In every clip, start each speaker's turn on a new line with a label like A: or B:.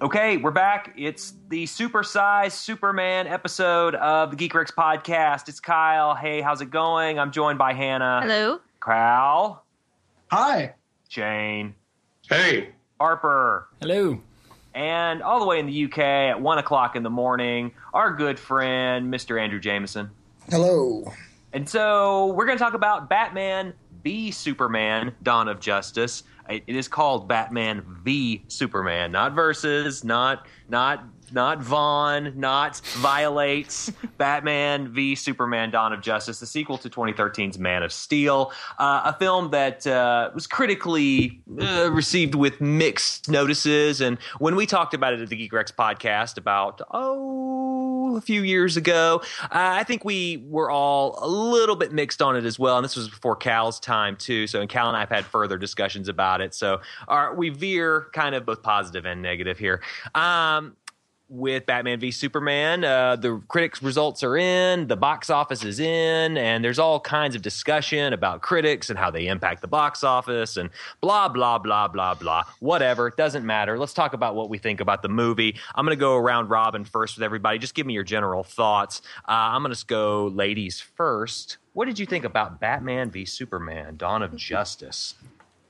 A: Okay, we're back. It's the supersized Superman episode of the Geek Rex podcast. It's Kyle. Hey, how's it going? I'm joined by Hannah.
B: Hello.
A: Kyle.
C: Hi.
A: Shane.
D: Hey.
A: Harper.
E: Hello.
A: And all the way in the UK at 1 o'clock in the morning, our good friend, Mr. Andrew Jameson.
C: Hello.
A: And so we're going to talk about Batman v Superman Dawn of Justice. It is called Batman v Superman, not versus, not not not Vaughn, not violates. Batman v Superman: Dawn of Justice, the sequel to 2013's Man of Steel, uh, a film that uh, was critically uh, received with mixed notices. And when we talked about it at the Geek Rex podcast about oh a few years ago, uh, I think we were all a little bit mixed on it as well. And this was before Cal's time too. So and Cal and I have had further discussions about it. So our, we veer kind of both positive and negative here. Um, with Batman v Superman. Uh, the critics' results are in, the box office is in, and there's all kinds of discussion about critics and how they impact the box office and blah, blah, blah, blah, blah. Whatever. It doesn't matter. Let's talk about what we think about the movie. I'm going to go around Robin first with everybody. Just give me your general thoughts. Uh, I'm going to go ladies first. What did you think about Batman v Superman Dawn of Justice?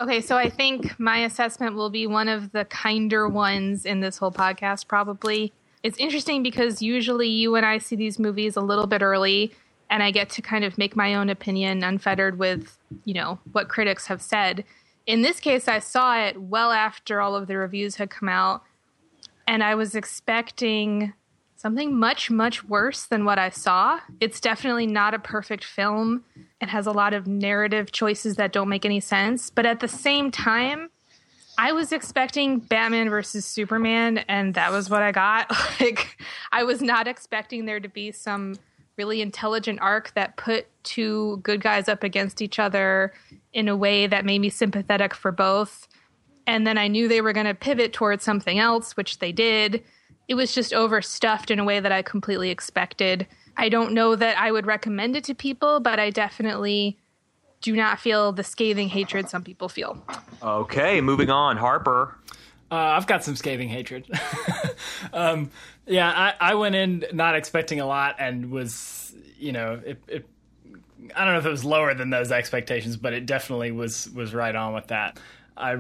B: Okay, so I think my assessment will be one of the kinder ones in this whole podcast, probably. It's interesting because usually you and I see these movies a little bit early, and I get to kind of make my own opinion unfettered with, you know, what critics have said. In this case, I saw it well after all of the reviews had come out, and I was expecting something much, much worse than what I saw. It's definitely not a perfect film. It has a lot of narrative choices that don't make any sense. But at the same time, I was expecting Batman versus Superman, and that was what I got. like, I was not expecting there to be some really intelligent arc that put two good guys up against each other in a way that made me sympathetic for both. And then I knew they were going to pivot towards something else, which they did it was just overstuffed in a way that I completely expected. I don't know that I would recommend it to people, but I definitely do not feel the scathing hatred some people feel.
A: Okay, moving on. Harper.
E: Uh, I've got some scathing hatred. um, yeah, I, I, went in not expecting a lot and was, you know, it, it, I don't know if it was lower than those expectations, but it definitely was was right on with that. I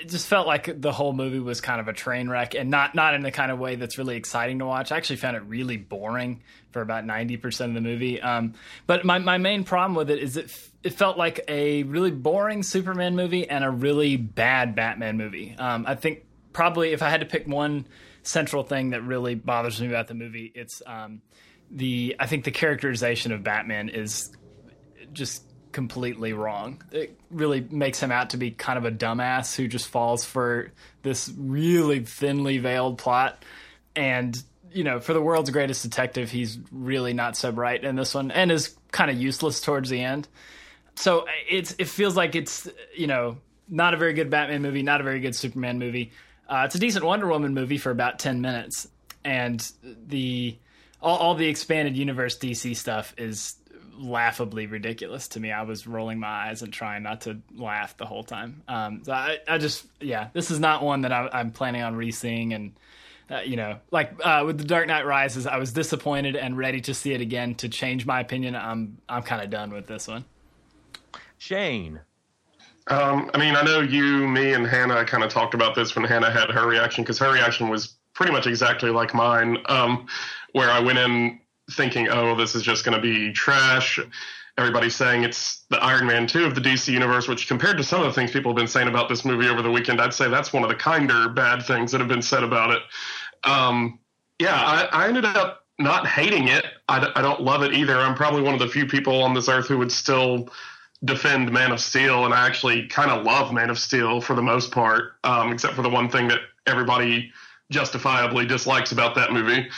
E: it just felt like the whole movie was kind of a train wreck and not not in the kind of way that's really exciting to watch. I actually found it really boring for about 90% of the movie. Um, but my, my main problem with it is it, it felt like a really boring Superman movie and a really bad Batman movie. Um, I think probably if I had to pick one central thing that really bothers me about the movie, it's um, the I think the characterization of Batman is just completely wrong. It really makes him out to be kind of a dumbass who just falls for this really thinly veiled plot. And, you know, for the world's greatest detective, he's really not so bright in this one and is kind of useless towards the end. So it's it feels like it's, you know, not a very good Batman movie, not a very good Superman movie. Uh, it's a decent Wonder Woman movie for about 10 minutes. And the all, all the expanded universe DC stuff is laughably ridiculous to me. I was rolling my eyes and trying not to laugh the whole time. Um, so I, I just, yeah, this is not one that I, am planning on re-seeing. And uh, you know, like uh, with the Dark Knight Rises, I was disappointed and ready to see it again to change my opinion. I'm, I'm kind of done with this one.
A: Shane.
D: Um, I mean, I know you, me, and Hannah kind of talked about this when Hannah had her reaction because her reaction was pretty much exactly like mine, um, where I went in thinking, oh, this is just going to be trash. Everybody's saying it's the Iron Man 2 of the DC universe, which compared to some of the things people have been saying about this movie over the weekend, I'd say that's one of the kinder bad things that have been said about it. Um, yeah, I, I, ended up not hating it. I, I don't love it either. I'm probably one of the few people on this earth who would still defend Man of Steel, and I actually kind of love Man of Steel for the most part, um, except for the one thing that everybody justifiably dislikes about that movie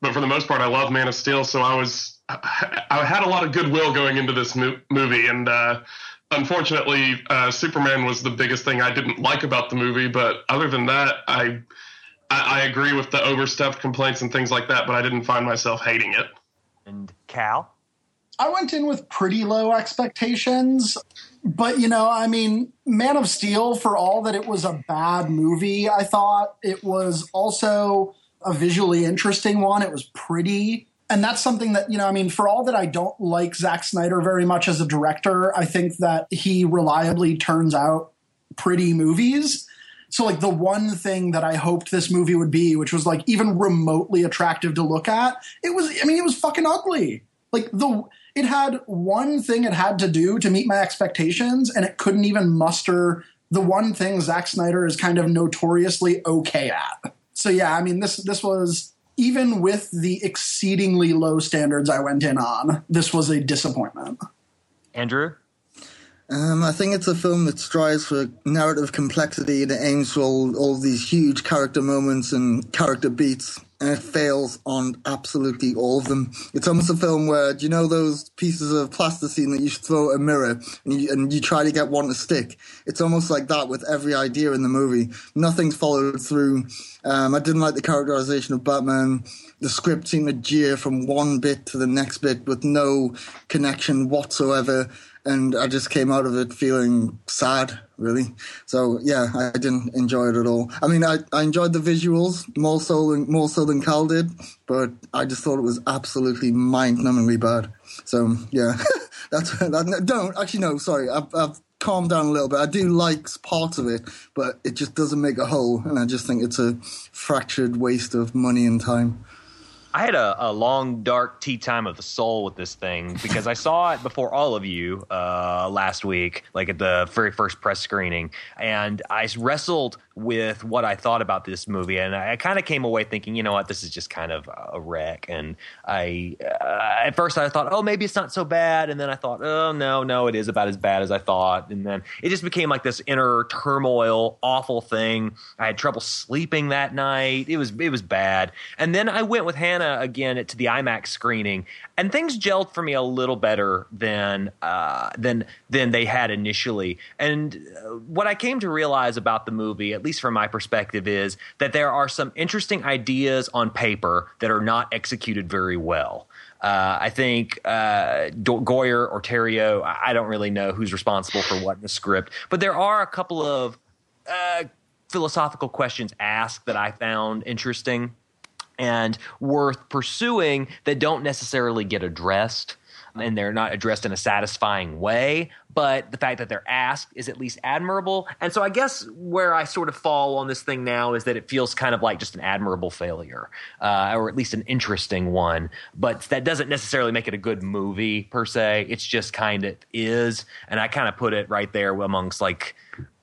D: but for the most part, I love Man of Steel. So I was, I had a lot of goodwill going into this mo- movie, and uh, unfortunately, uh, Superman was the biggest thing I didn't like about the movie. But other than that, I, I, I agree with the overstuffed complaints and things like that. But I didn't find myself hating it.
A: And Cal.
C: I went in with pretty low expectations, but you know, I mean, Man of Steel, for all that it was a bad movie, I thought it was also a visually interesting one. It was pretty. And that's something that, you know, I mean, for all that I don't like Zack Snyder very much as a director, I think that he reliably turns out pretty movies. So, like, the one thing that I hoped this movie would be, which was like even remotely attractive to look at, it was, I mean, it was fucking ugly. Like, the, it had one thing it had to do to meet my expectations, and it couldn't even muster the one thing Zack Snyder is kind of notoriously okay at. So yeah, I mean this this was even with the exceedingly low standards I went in on, this was a disappointment.
A: Andrew?
F: Um, I think it's a film that strives for narrative complexity and it aims for all, all these huge character moments and character beats and it fails on absolutely all of them. It's almost a film where, do you know those pieces of plasticine that you throw at a mirror and you, and you try to get one to stick? It's almost like that with every idea in the movie. Nothing's followed through. Um, I didn't like the characterization of Batman. The script seemed to jeer from one bit to the next bit with no connection whatsoever and I just came out of it feeling sad, really. So yeah, I didn't enjoy it at all. I mean, I, I enjoyed the visuals more so than more so than Cal did, but I just thought it was absolutely mind-numbingly bad. So yeah, that's that. Don't actually no, sorry, I've, I've calmed down a little bit. I do like parts of it, but it just doesn't make a whole, and I just think it's a fractured waste of money and time.
A: I had a, a, long, dark tea time of the soul with this thing because I saw it before all of you uh, last week, like at the very first press screening, and I wrestled with what I thought about this movie, and I kind of came away thinking, you know what, this is just kind of a wreck. And I, uh, at first, I thought, oh, maybe it's not so bad, and then I thought, oh no, no, it is about as bad as I thought, and then it just became like this inner turmoil, awful thing. I had trouble sleeping that night. It was it was bad, and then I went with Hannah again to the IMAX screening, and things gelled for me a little better than uh, than than they had initially. And uh, what I came to realize about the movie, at least from my perspective, is that there are some interesting ideas on paper that are not executed very well. Uh, I think uh, Goyer or Terrio, I don't really know who's responsible for what in the script, but there are a couple of uh, philosophical questions asked that I found interesting and worth pursuing that don't necessarily get addressed and they're not addressed in a satisfying way. But the fact that they're asked is at least admirable. And so I guess where I sort of fall on this thing now is that it feels kind of like just an admirable failure, uh, or at least an interesting one. But that doesn't necessarily make it a good movie per se. It's just kind of is. And I kind of put it right there amongst like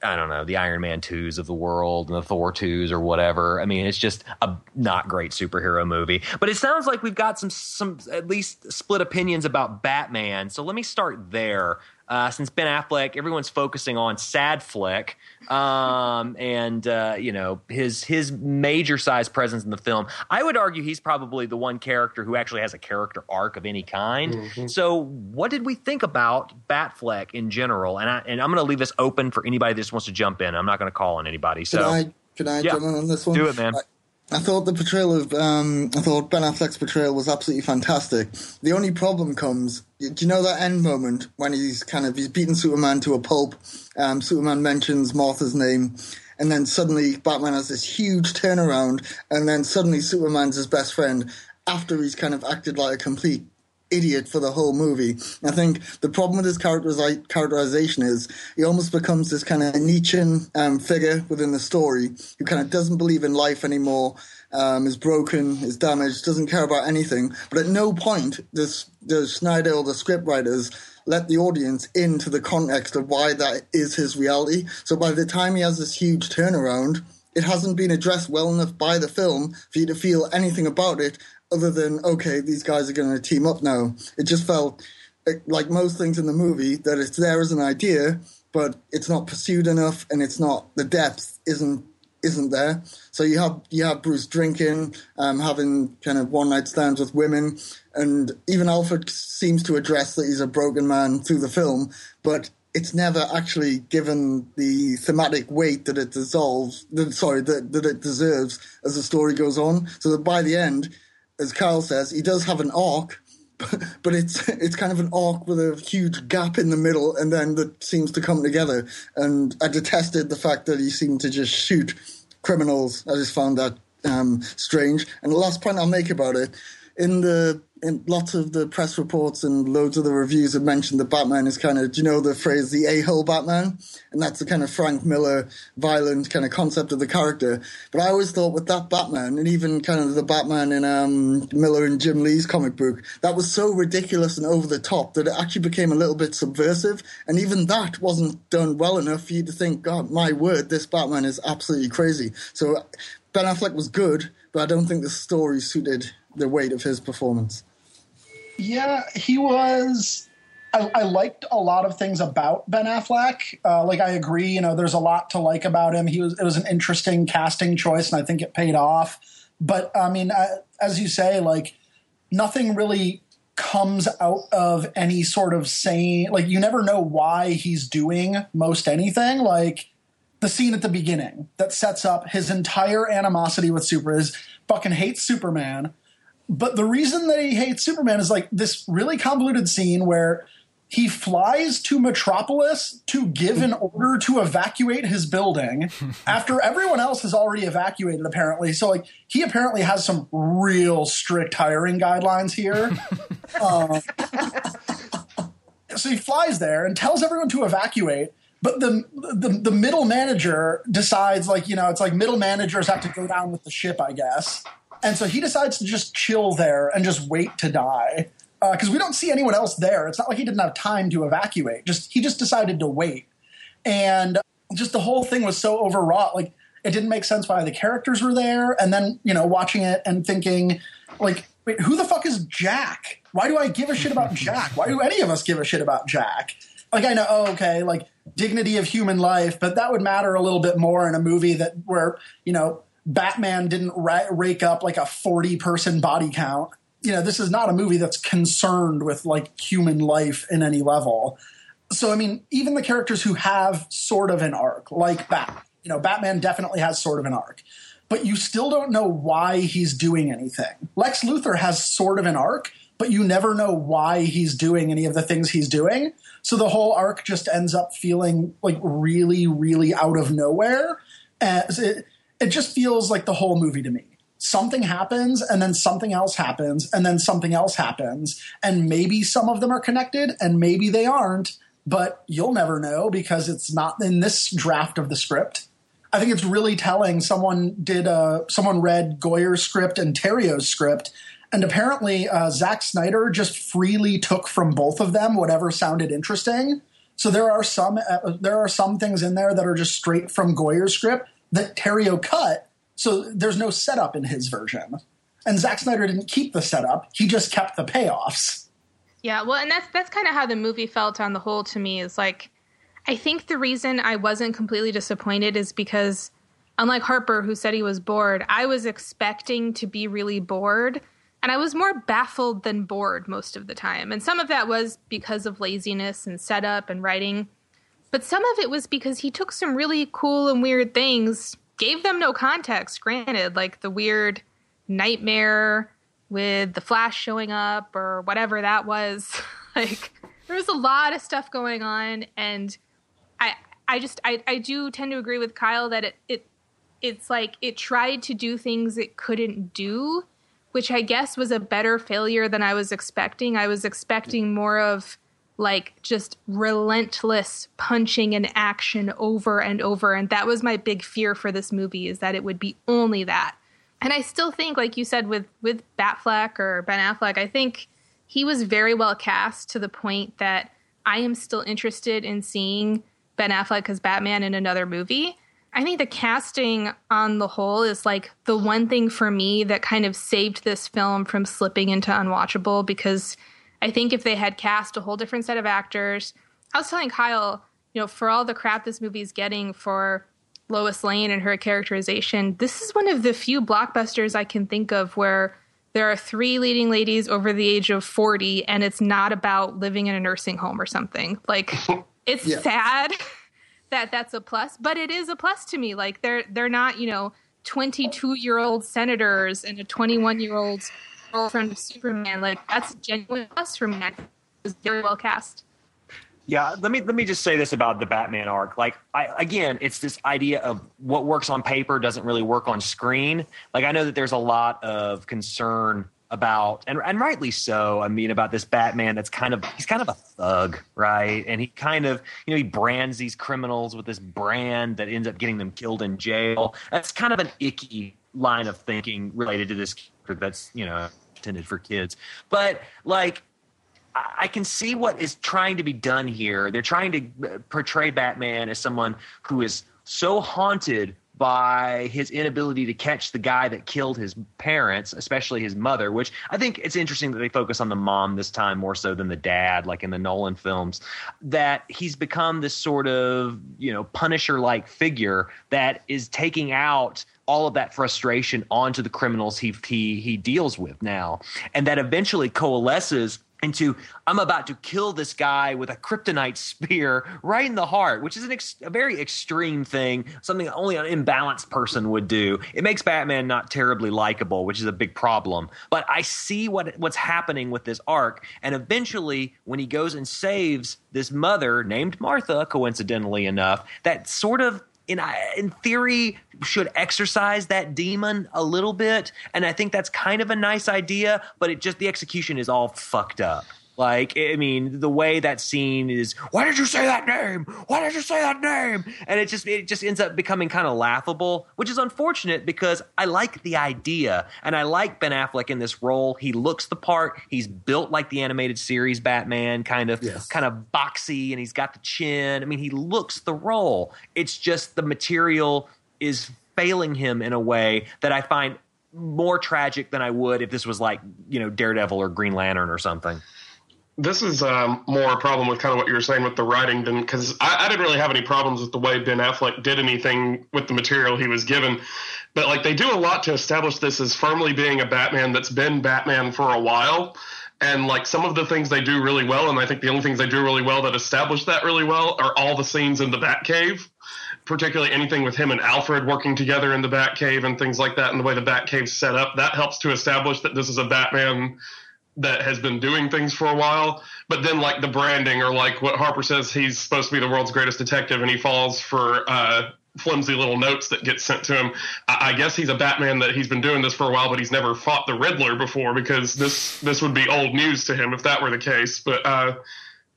A: I don't know, the Iron Man 2s of the world and the Thor 2s or whatever. I mean, it's just a not great superhero movie. But it sounds like we've got some some at least split opinions about Batman. So let me start there uh, since Ben Affleck, everyone's focusing on Sad Fleck, um, and uh, you know his his major size presence in the film. I would argue he's probably the one character who actually has a character arc of any kind. Mm-hmm. So, what did we think about Batfleck in general? And I and I'm going to leave this open for anybody that just wants to jump in. I'm not going to call on anybody. So,
F: can I, can I yeah. jump in on this one?
A: Do it, man. I,
F: I thought the portrayal of um, I thought Ben Affleck's portrayal was absolutely fantastic. The only problem comes, do you know that end moment when he's kind of he's beaten Superman to a pulp? Um, Superman mentions Martha's name, and then suddenly Batman has this huge turnaround, and then suddenly Superman's his best friend after he's kind of acted like a complete idiot for the whole movie. I think the problem with his characterization is he almost becomes this kind of Nietzschean um, figure within the story who kind of doesn't believe in life anymore, um, is broken, is damaged, doesn't care about anything. But at no point does, does Snyder or the scriptwriters let the audience into the context of why that is his reality. So by the time he has this huge turnaround, it hasn't been addressed well enough by the film for you to feel anything about it other than okay, these guys are going to team up now. It just felt like most things in the movie that it's there as an idea, but it's not pursued enough, and it's not the depth isn't isn't there. So you have you have Bruce drinking, um, having kind of one night stands with women, and even Alfred seems to address that he's a broken man through the film, but it's never actually given the thematic weight that it dissolves. Sorry, that that it deserves as the story goes on. So that by the end, as Carl says, he does have an arc, but it's it's kind of an arc with a huge gap in the middle, and then that seems to come together. And I detested the fact that he seemed to just shoot criminals. I just found that um, strange. And the last point I'll make about it in the in lots of the press reports and loads of the reviews have mentioned that Batman is kind of, do you know the phrase the a-hole Batman? And that's the kind of Frank Miller violent kind of concept of the character. But I always thought with that Batman, and even kind of the Batman in um, Miller and Jim Lee's comic book, that was so ridiculous and over the top that it actually became a little bit subversive. And even that wasn't done well enough for you to think, God, my word, this Batman is absolutely crazy. So Ben Affleck was good, but I don't think the story suited the weight of his performance.
C: Yeah, he was. I, I, liked a lot of things about Ben Affleck. Uh, like I agree, you know, there's a lot to like about him. He was it was an interesting casting choice, and I think it paid off. But I mean, uh, as you say, like nothing really comes out of any sort of saying. Like you never know why he's doing most anything. Like the scene at the beginning that sets up his entire animosity with Super is fucking hates Superman but the reason that he hates Superman is like this really convoluted scene where he flies to Metropolis to give an order to evacuate his building after everyone else has already evacuated, apparently. So, like, he apparently has some real strict hiring guidelines here. um, so he flies there and tells everyone to evacuate. But the, the the middle manager decides, like, you know, it's like middle managers have to go down with the ship, I guess. And so he decides to just chill there and just wait to die because uh, we don't see anyone else there. It's not like he didn't have time to evacuate. Just he just decided to wait, and just the whole thing was so overwrought. Like it didn't make sense why the characters were there. And then you know watching it and thinking like, wait, who the fuck is Jack? Why do I give a shit about Jack? Why do any of us give a shit about Jack? Like I know, oh, okay, like dignity of human life, but that would matter a little bit more in a movie that where you know Batman didn't ra- rake up like a 40 person body count. You know, this is not a movie that's concerned with like human life in any level. So, I mean, even the characters who have sort of an arc, like Bat, you know, Batman definitely has sort of an arc, but you still don't know why he's doing anything. Lex Luthor has sort of an arc, but you never know why he's doing any of the things he's doing. So the whole arc just ends up feeling like really, really out of nowhere. As it, it just feels like the whole movie to me. Something happens, and then something else happens, and then something else happens. And maybe some of them are connected, and maybe they aren't, but you'll never know because it's not in this draft of the script. I think it's really telling. Someone did, uh, someone read Goyer's script and Terrio's script, and apparently uh, Zack Snyder just freely took from both of them whatever sounded interesting. So there are some uh, there are some things in there that are just straight from Goyer's script that Terrio cut, so there's no setup in his version. And Zack Snyder didn't keep the setup; he just kept the payoffs.
B: Yeah, well, and that's that's kind of how the movie felt on the whole to me. Is like, I think the reason I wasn't completely disappointed is because, unlike Harper, who said he was bored, I was expecting to be really bored. And I was more baffled than bored most of the time. And some of that was because of laziness and setup and writing. But some of it was because he took some really cool and weird things, gave them no context, granted, like the weird nightmare with the flash showing up or whatever that was. like there was a lot of stuff going on and I I just I, I do tend to agree with Kyle that it, it it's like it tried to do things it couldn't do, which I guess was a better failure than I was expecting. I was expecting more of like just relentless punching and action over and over. And that was my big fear for this movie is that it would be only that. And i still think like you said with with batfleck or ben affleck i think he was very well cast to the point that i am still interested in seeing ben affleck as batman in another movie. I think the casting on the whole is like the one thing for me that kind of saved this film from slipping into unwatchable because I think if they had cast a whole different set of actors, I was telling Kyle, you know, for all the crap this movie is getting for Lois Lane and her characterization, this is one of the few blockbusters I can think of where there are three leading ladies over the age of 40 and it's not about living in a nursing home or something. Like it's yeah. sad that that's a plus, but it is a plus to me. Like they're they're not, you know, 22 year old senators and a 21 of Superman. Like that's a genuine plus for me. It was very well cast.
A: Yeah, let me let me just say this about the Batman arc. Like, I again, it's this idea of what works on paper doesn't really work on screen. Like, I know that there's a lot of concern about, and and rightly so. I mean, about this Batman that's kind of he's kind of a thug, right? And he kind of you know he brands these criminals with this brand that ends up getting them killed in jail. That's kind of an icky line of thinking related to this that's you know intended for kids, but like I can see what is trying to be done here. They're trying to uh, portray Batman as someone who is so haunted by his inability to catch the guy that killed his parents, especially his mother, which I think it's interesting that they focus on the mom this time more so than the dad, like in the Nolan films, that he's become this sort of, you know, Punisher like figure that is taking out all of that frustration onto the criminals he, he he deals with now. And that eventually coalesces into I'm about to kill this guy with a kryptonite spear right in the heart, which is an ex- a very extreme thing, something only an imbalanced person would do. It makes Batman not terribly likable, which is a big problem. But I see what what's happening with this arc, and eventually, when he goes and saves this mother named Martha, coincidentally enough, that sort of in in theory should exercise that demon a little bit. And i think that's kind of a nice idea but it just the execution is all fucked up like i mean the way that scene is why did you say that name? Why did you say that name? And it just it just ends up becoming kind of laughable which is unfortunate because i like the idea and i like ben affleck in this role. He looks the part. He's built like the animated series batman kind of
F: Yes.
A: kind of boxy and he's got the chin. I mean he looks the role. It's just the material is failing him in a way that i find more tragic than i would if this was like you know daredevil or green lantern or something
D: this is um, more a problem with kind of what you were saying with the writing than because I, I didn't really have any problems with the way Ben Affleck did anything with the material he was given. But like they do a lot to establish this as firmly being a Batman that's been Batman for a while. And like some of the things they do really well, and I think the only things they do really well that establish that really well are all the scenes in the Batcave, particularly anything with him and Alfred working together in the Batcave and things like that, and the way the Batcave's set up. That helps to establish that this is a Batman that has been doing things for a while. But then, like the branding, or like what Harper says, he's supposed to be the world's greatest detective, and he falls for uh, flimsy little notes that get sent to him. I, I guess he's a Batman that he's been doing this for a while, but he's never fought the Riddler before because this this would be old news to him if that were the case. But uh,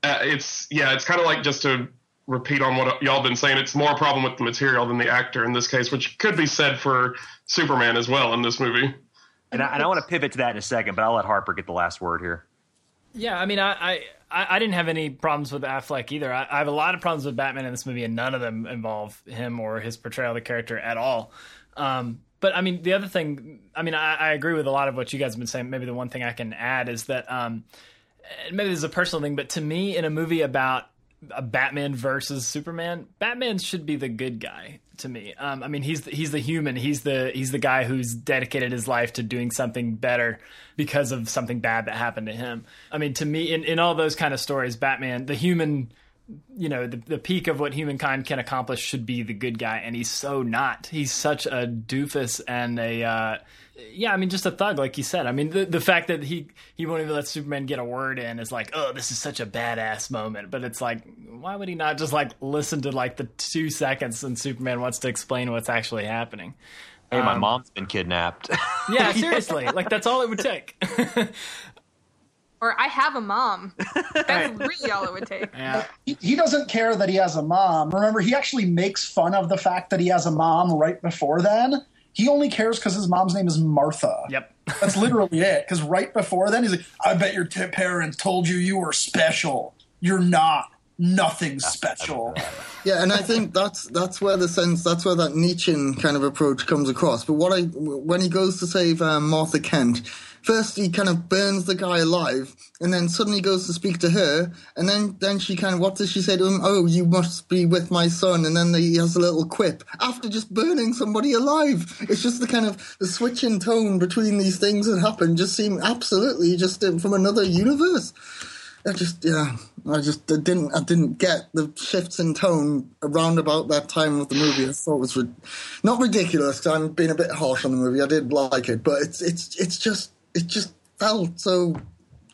D: uh, it's yeah, it's kind of like just to repeat on what y'all been saying. It's more a problem with the material than the actor in this case, which could be said for Superman as well in this movie.
A: And I, and I want to pivot to that in a second but i'll let harper get the last word here
E: Yeah, I mean, I, I, I didn't have any problems with Affleck either. I, I have a lot of problems with Batman in this movie, and none of them involve him or his portrayal of the character at all. Um, but I mean, the other thing, I mean, I, I agree with a lot of what you guys have been saying. Maybe the one thing I can add is that um, maybe this is a personal thing, but to me, in a movie about a Batman versus Superman, Batman should be the good guy to me. Um, I mean, he's the, he's the human. He's the he's the guy who's dedicated his life to doing something better because of something bad that happened to him. I mean, to me, in, in all those kind of stories, Batman, the human, you know, the, the peak of what humankind can accomplish should be the good guy, and he's so not. He's such a doofus and a. Uh, yeah, I mean, just a thug, like you said. I mean, the the fact that he he won't even let Superman get a word in is like, oh, this is such a badass moment. But it's like, why would he not just like listen to like the two seconds and Superman wants to explain what's actually happening?
A: hey my
E: Um,
A: mom's been kidnapped
E: Yeah, seriously, like that's all it would take.
B: Or I have a mom. That's really all it would take.
E: yeah,
C: He, he doesn't care that he has a mom. Remember, he actually makes fun of the fact that he has a mom right before then. He only cares because his mom's name is Martha.
E: yep.
C: That's literally it. Because right before then, he's like, I bet your t- parents told you you were special. You're not. Nothing special.
F: Yeah, and I think that's that's where the sense that's where that Nietzschean kind of approach comes across. But what I when he goes to save um, Martha Kent, first he kind of burns the guy alive, and then suddenly goes to speak to her, and then then she kind of what does she say to him? Oh, you must be with my son, and then he has a little quip after just burning somebody alive. It's just the kind of the switch in tone between these things that happen just seem absolutely just um, from another universe. I just yeah, I just I didn't I didn't get the shifts in tone around about that time of the movie. I thought it was not ridiculous. I'm being a bit harsh on the movie. I did like it, but it's it's it's just it just felt so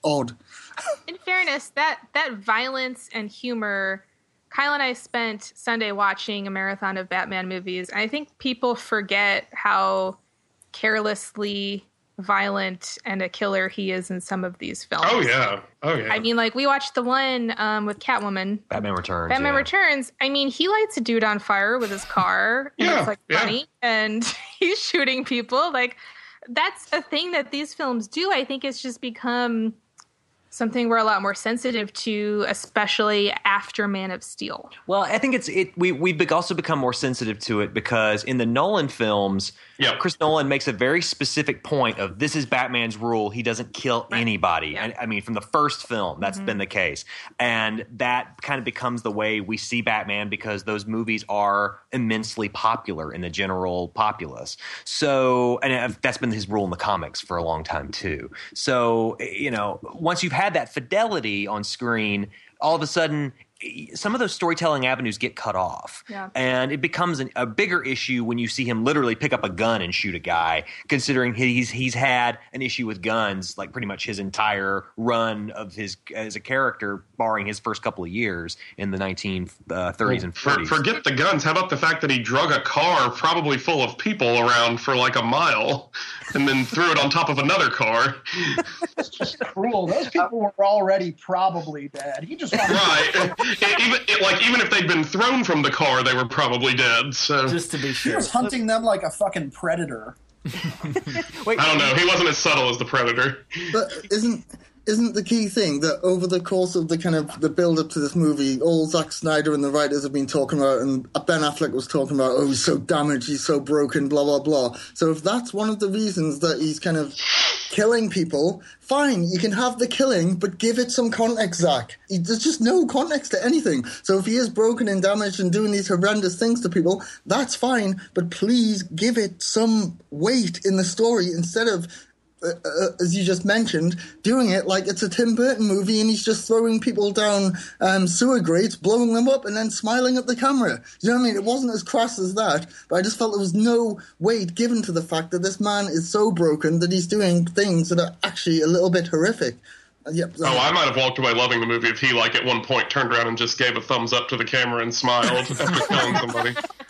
F: odd.
B: In fairness, that that violence and humor, Kyle and I spent Sunday watching a marathon of Batman movies, and I think people forget how carelessly violent and a killer he is in some of these films.
D: Oh yeah, oh yeah.
B: I mean, like we watched the one um, with Catwoman,
A: Batman Returns.
B: Batman
A: yeah.
B: Returns. I mean, he lights a dude on fire with his car. and
D: Yeah,
B: it's like
D: yeah.
B: and he's shooting people. Like that's a thing that these films do. I think it's just become something we're a lot more sensitive to, especially after Man of Steel.
A: Well, I think it's it. We we've also become more sensitive to it because in the Nolan films,
D: Yep.
A: Chris Nolan makes a very specific point of this is Batman's rule. He doesn't kill anybody. And, I mean, from the first film, that's mm-hmm. been the case, and that kind of becomes the way we see Batman because those movies are immensely popular in the general populace. So, and that's been his rule in the comics for a long time too. So, you know, once you've had that fidelity on screen, all of a sudden some of those storytelling avenues get cut off.
B: Yeah.
A: And it becomes an, a bigger issue when you see him literally pick up a gun and shoot a guy, considering he's he's had an issue with guns like pretty much his entire run of his as a character, barring his first couple of years in the 1930s uh, and
D: For,
A: 40s.
D: forget the guns. How about the fact that he drug a car probably full of people around for like a mile and then threw it on top of another car?
C: It's just cruel. Those people were already probably dead. He just wanted
D: Right. It- even, it- like, even if they'd been thrown from the car, they were probably dead. So
E: Just to be sure, he
C: was hunting them like a fucking predator.
A: Wait,
D: I don't know. He wasn't as subtle as the Predator.
F: But isn't isn't the key thing that over the course of the kind of the build up to this movie, all Zack Snyder and the writers have been talking about, and Ben Affleck was talking about, oh, he's so damaged, he's so broken, blah blah blah. So if that's one of the reasons that he's kind of killing people, fine, you can have the killing, but give it some context, Zack. There's just no context to anything. So if he is broken and damaged and doing these horrendous things to people, that's fine, but please give it some weight in the story instead of uh, uh, as you just mentioned, doing it like it's a Tim Burton movie and he's just throwing people down um, sewer grates, blowing them up, and then smiling at the camera. You know what I mean? It wasn't as crass as that, but I just felt there was no weight given to the fact that this man is so broken that he's doing things that are actually a little bit horrific. Uh, Yep.
D: Oh, I might have walked away loving the movie if he, like, at one point turned around and just gave a thumbs up to the camera and smiled after killing somebody.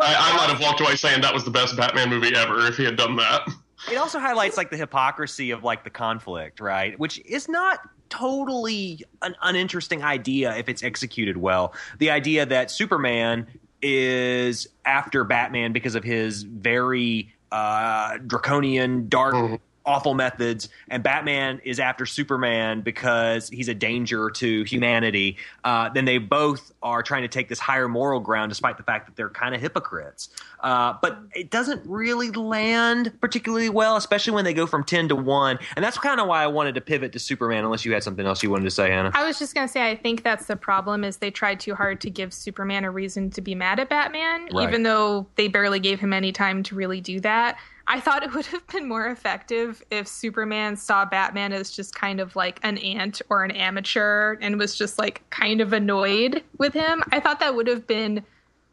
D: I, I might have walked away saying that was the best Batman movie ever if he had done that.
A: It also highlights like the hypocrisy of like the conflict, right? Which is not totally an uninteresting idea if it's executed well. The idea that Superman is after Batman because of his very uh, draconian, dark, awful methods, and Batman is after Superman because he's a danger to humanity. Uh, then they both are trying to take this higher moral ground, despite the fact that they're kind of hypocrites. Uh, but it doesn't really land particularly well, especially when they go from ten to one. And that's kind of why I wanted to pivot to Superman. Unless you had something else you wanted to say, Hannah.
B: I was just gonna say, I think that's the problem is they tried too hard to give Superman a reason to be mad at Batman,
A: Right.
B: even though they barely gave him any time to really do that. I thought it would have been more effective if Superman saw Batman as just kind of like an ant or an amateur and was just like kind of annoyed with him. I thought that would have been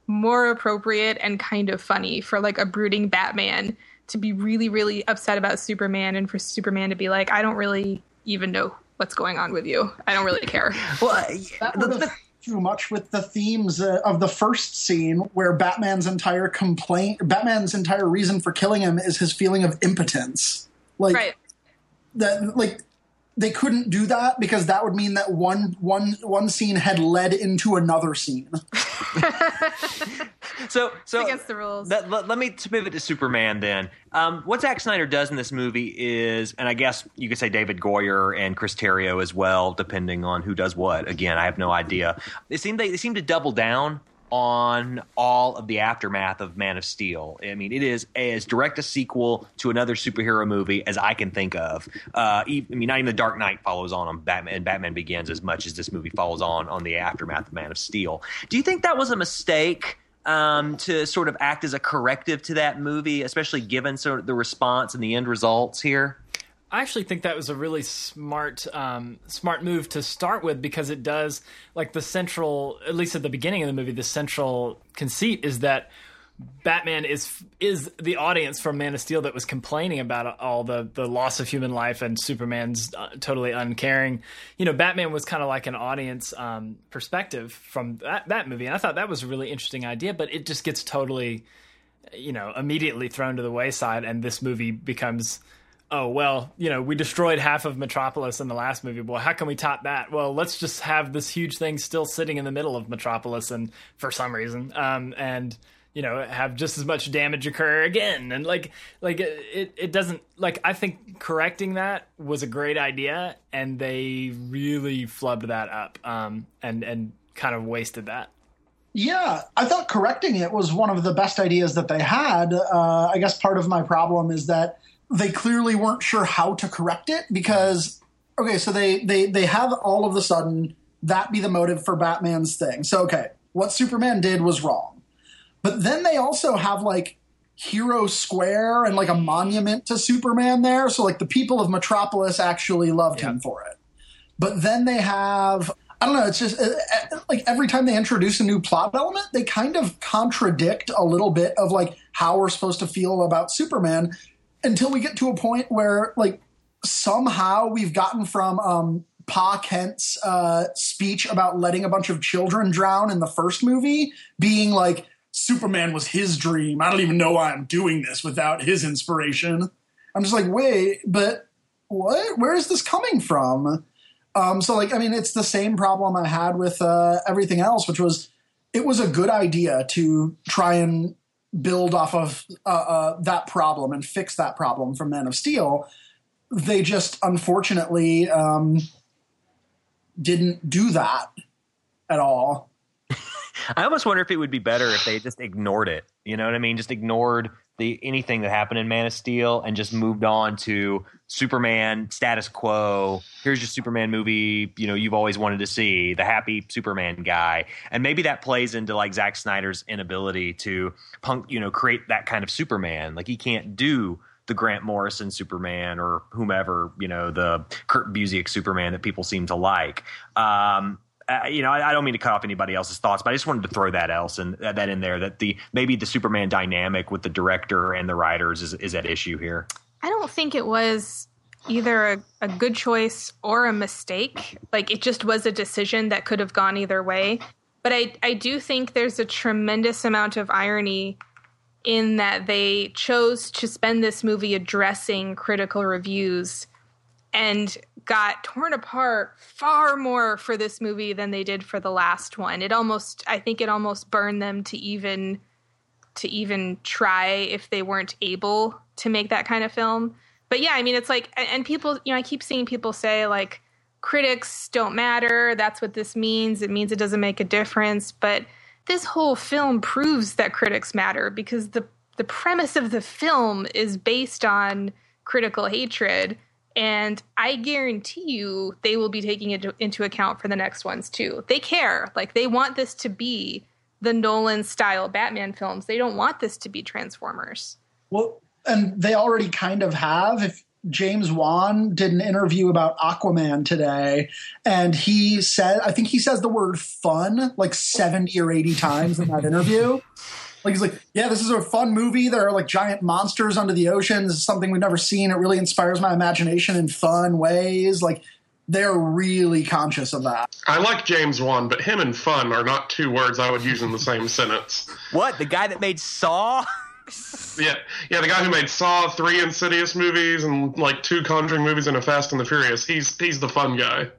B: more appropriate and kind of funny for like a brooding Batman to be really, really upset about Superman and for Superman to be like, I don't really even know what's going on with you. I don't really care.
A: Well,
C: That
A: the- the-
C: have too much with the themes uh, of the first scene where Batman's entire complaint, Batman's entire reason for killing him is his feeling of impotence. Like
B: Right.
C: that, like they couldn't do that because that would mean that one one one scene had led into another scene.
A: so so
B: against the rules.
A: Let, let, let me pivot to Superman then. Um, what Zack Snyder does in this movie is, and I guess you could say David Goyer and Chris Terrio as well, depending on who does what. Again, I have no idea. They seem they, they seem to double down on all of the aftermath of Man of Steel. I mean, it is as direct a sequel to another superhero movie as I can think of. Uh, e- I mean, not even The Dark Knight follows on on Batman, and Batman Begins as much as this movie follows on on the aftermath of Man of Steel. Do you think that was a mistake? Um, to sort of act as a corrective to that movie, especially given sort of the response and the end results here?
E: I actually think that was a really smart um, smart move to start with because it does like the central at least at the beginning of the movie the central conceit is that Batman is is the audience from Man of Steel that was complaining about all the the loss of human life and Superman's uh, totally uncaring. You know, Batman was kind of like an audience um, perspective from that that movie, and I thought that was a really interesting idea. But it just gets totally, you know, immediately thrown to the wayside, and this movie becomes. Oh well, you know, we destroyed half of Metropolis in the last movie. Well, how can we top that? Well, let's just have this huge thing still sitting in the middle of Metropolis, and for some reason, um, and you know have just as much damage occur again and like like it it doesn't like i think correcting that was a great idea and they really flubbed that up um and and kind of wasted that
C: yeah, I thought correcting it was one of the best ideas that they had. Uh, I guess part of my problem is that they clearly weren't sure how to correct it because okay, so they they they have all of the sudden that be the motive for Batman's thing. So okay, what Superman did was wrong. But then they also have like Hero Square and like a monument to Superman there. So like the people of Metropolis actually loved him for it. But then they have I don't know. It's just uh, uh, like every time they introduce a new plot element, they kind of contradict a little bit of like how we're supposed to feel about Superman until we get to a point where like somehow we've gotten from um, Pa Kent's uh, speech about letting a bunch of children drown in the first movie being like Superman was his dream. I don't even know why I'm doing this without his inspiration. I'm just like, wait, but what? Where is this coming from? Um, so, like, I mean, it's the same problem I had with uh, everything else, which was it was a good idea to try and build off of uh, uh, that problem and fix that problem from Man of Steel. They just unfortunately um, didn't do that at all.
A: I almost wonder if it would be better if they just ignored it. You know what I mean? Just ignored the anything that happened in Man of Steel and just moved on to Superman status quo. Here's your Superman movie, you know, you've always wanted to see, the happy Superman guy. And maybe that plays into like Zack Snyder's inability to punk, you know, create that kind of Superman. Like he can't do the Grant Morrison Superman or whomever, you know, the Kurt Busiek Superman that people seem to like. Um, uh, you know, I, I, don't mean to cut off anybody else's thoughts, but I just wanted to throw that else and uh, that in there that the maybe the Superman dynamic with the director and the writers is is at issue here.
B: I don't think it was either a, a good choice or a mistake. Like it just was a decision that could have gone either way. But I I do think there's a tremendous amount of irony in that they chose to spend this movie addressing critical reviews and got torn apart far more for this movie than they did for the last one. It almost I think it almost burned them to even to even try if they weren't able to make that kind of film. But yeah, I mean it's like and people, you know, I keep seeing people say like critics don't matter, that's what this means. It means it doesn't make a difference, but this whole film proves that critics matter because the the premise of the film is based on critical hatred and I guarantee you they will be taking it into account for the next ones too. They care. Like they want this to be the Nolan style Batman films. They don't want this to be Transformers.
C: Well, and they already kind of have. If James Wan did an interview about Aquaman today, and he said, I think he says the word fun like 70 or 80 times in that interview. Like he's like, yeah, this is a fun movie. There are like giant monsters under the ocean. This is something we've never seen. It really inspires my imagination in fun ways. Like they're really conscious of that.
D: I like James Wan, but him and fun are not two words I would use in the same sentence.
A: What? The guy that made Saw?
D: yeah, yeah, the guy who made Saw, three Insidious movies, and like two Conjuring movies and a Fast and the Furious. He's he's the fun guy.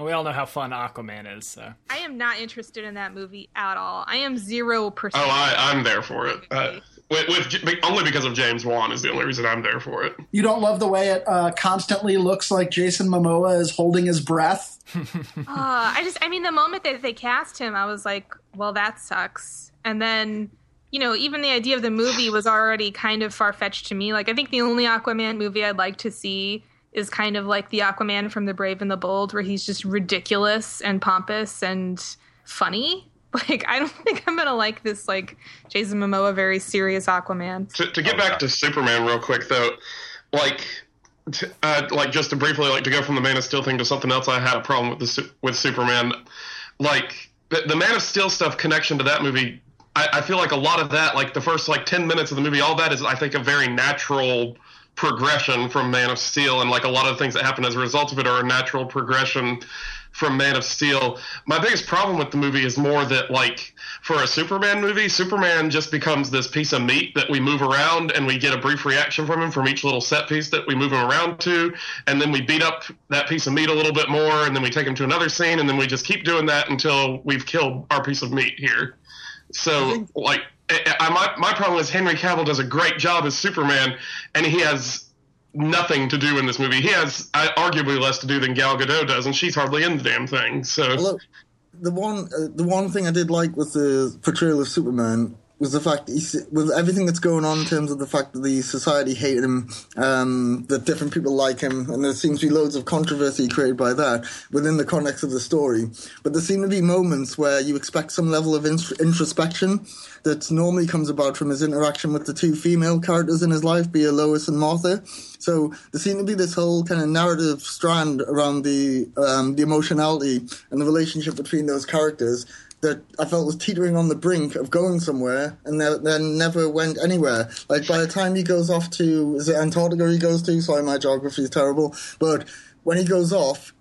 E: We all know how fun Aquaman is. So
B: I am not interested in that movie at all. I am zero percent.
D: Oh, I, I'm there for it. Uh, with, with, only because of James Wan is the only reason I'm there for it.
C: You don't love the way it uh, constantly looks like Jason Momoa is holding his breath.
B: uh, I just, I mean, the moment that they cast him, I was like, well, that sucks. And then you know, even the idea of the movie was already kind of far fetched to me. Like, I think the only Aquaman movie I'd like to see is kind of like the Aquaman from The Brave and the Bold, where he's just ridiculous and pompous and funny. Like, I don't think I'm gonna like this like Jason Momoa very serious Aquaman.
D: To, to get back to Superman real quick though, like. Uh, like just to briefly like to go from the Man of Steel thing to something else, I had a problem with the with Superman. Like the, the Man of Steel stuff connection to that movie I, I feel like a lot of that, like the first like ten minutes of the movie, all that is I think a very natural progression from Man of Steel, and like a lot of things that happen as a result of it are a natural progression from Man of Steel. My biggest problem with the movie is more that like for a Superman movie, Superman just becomes this piece of meat that we move around and we get a brief reaction from him from each little set piece that we move him around to, and then we beat up that piece of meat a little bit more, and then we take him to another scene, and then we just keep doing that until we've killed our piece of meat here. So like. I, my, my problem is Henry Cavill does a great job as Superman, and he has nothing to do in this movie. He has uh, arguably less to do than Gal Gadot does, and she's hardly in the damn thing. So
F: the one uh, the one thing I did like with the portrayal of Superman was the fact he's, with everything that's going on in terms of the fact that the society hated him, um, that different people like him, and there seems to be loads of controversy created by that within the context of the story. But there seem to be moments where you expect some level of introspection that normally comes about from his interaction with the two female characters in his life, be it Lois and Martha. So there seemed to be this whole kind of narrative strand around the um, the emotionality and the relationship between those characters that I felt was teetering on the brink of going somewhere, and then, then never went anywhere. Like by the time he goes off to is it Antarctica he goes to? Sorry, my geography is terrible, but when he goes off,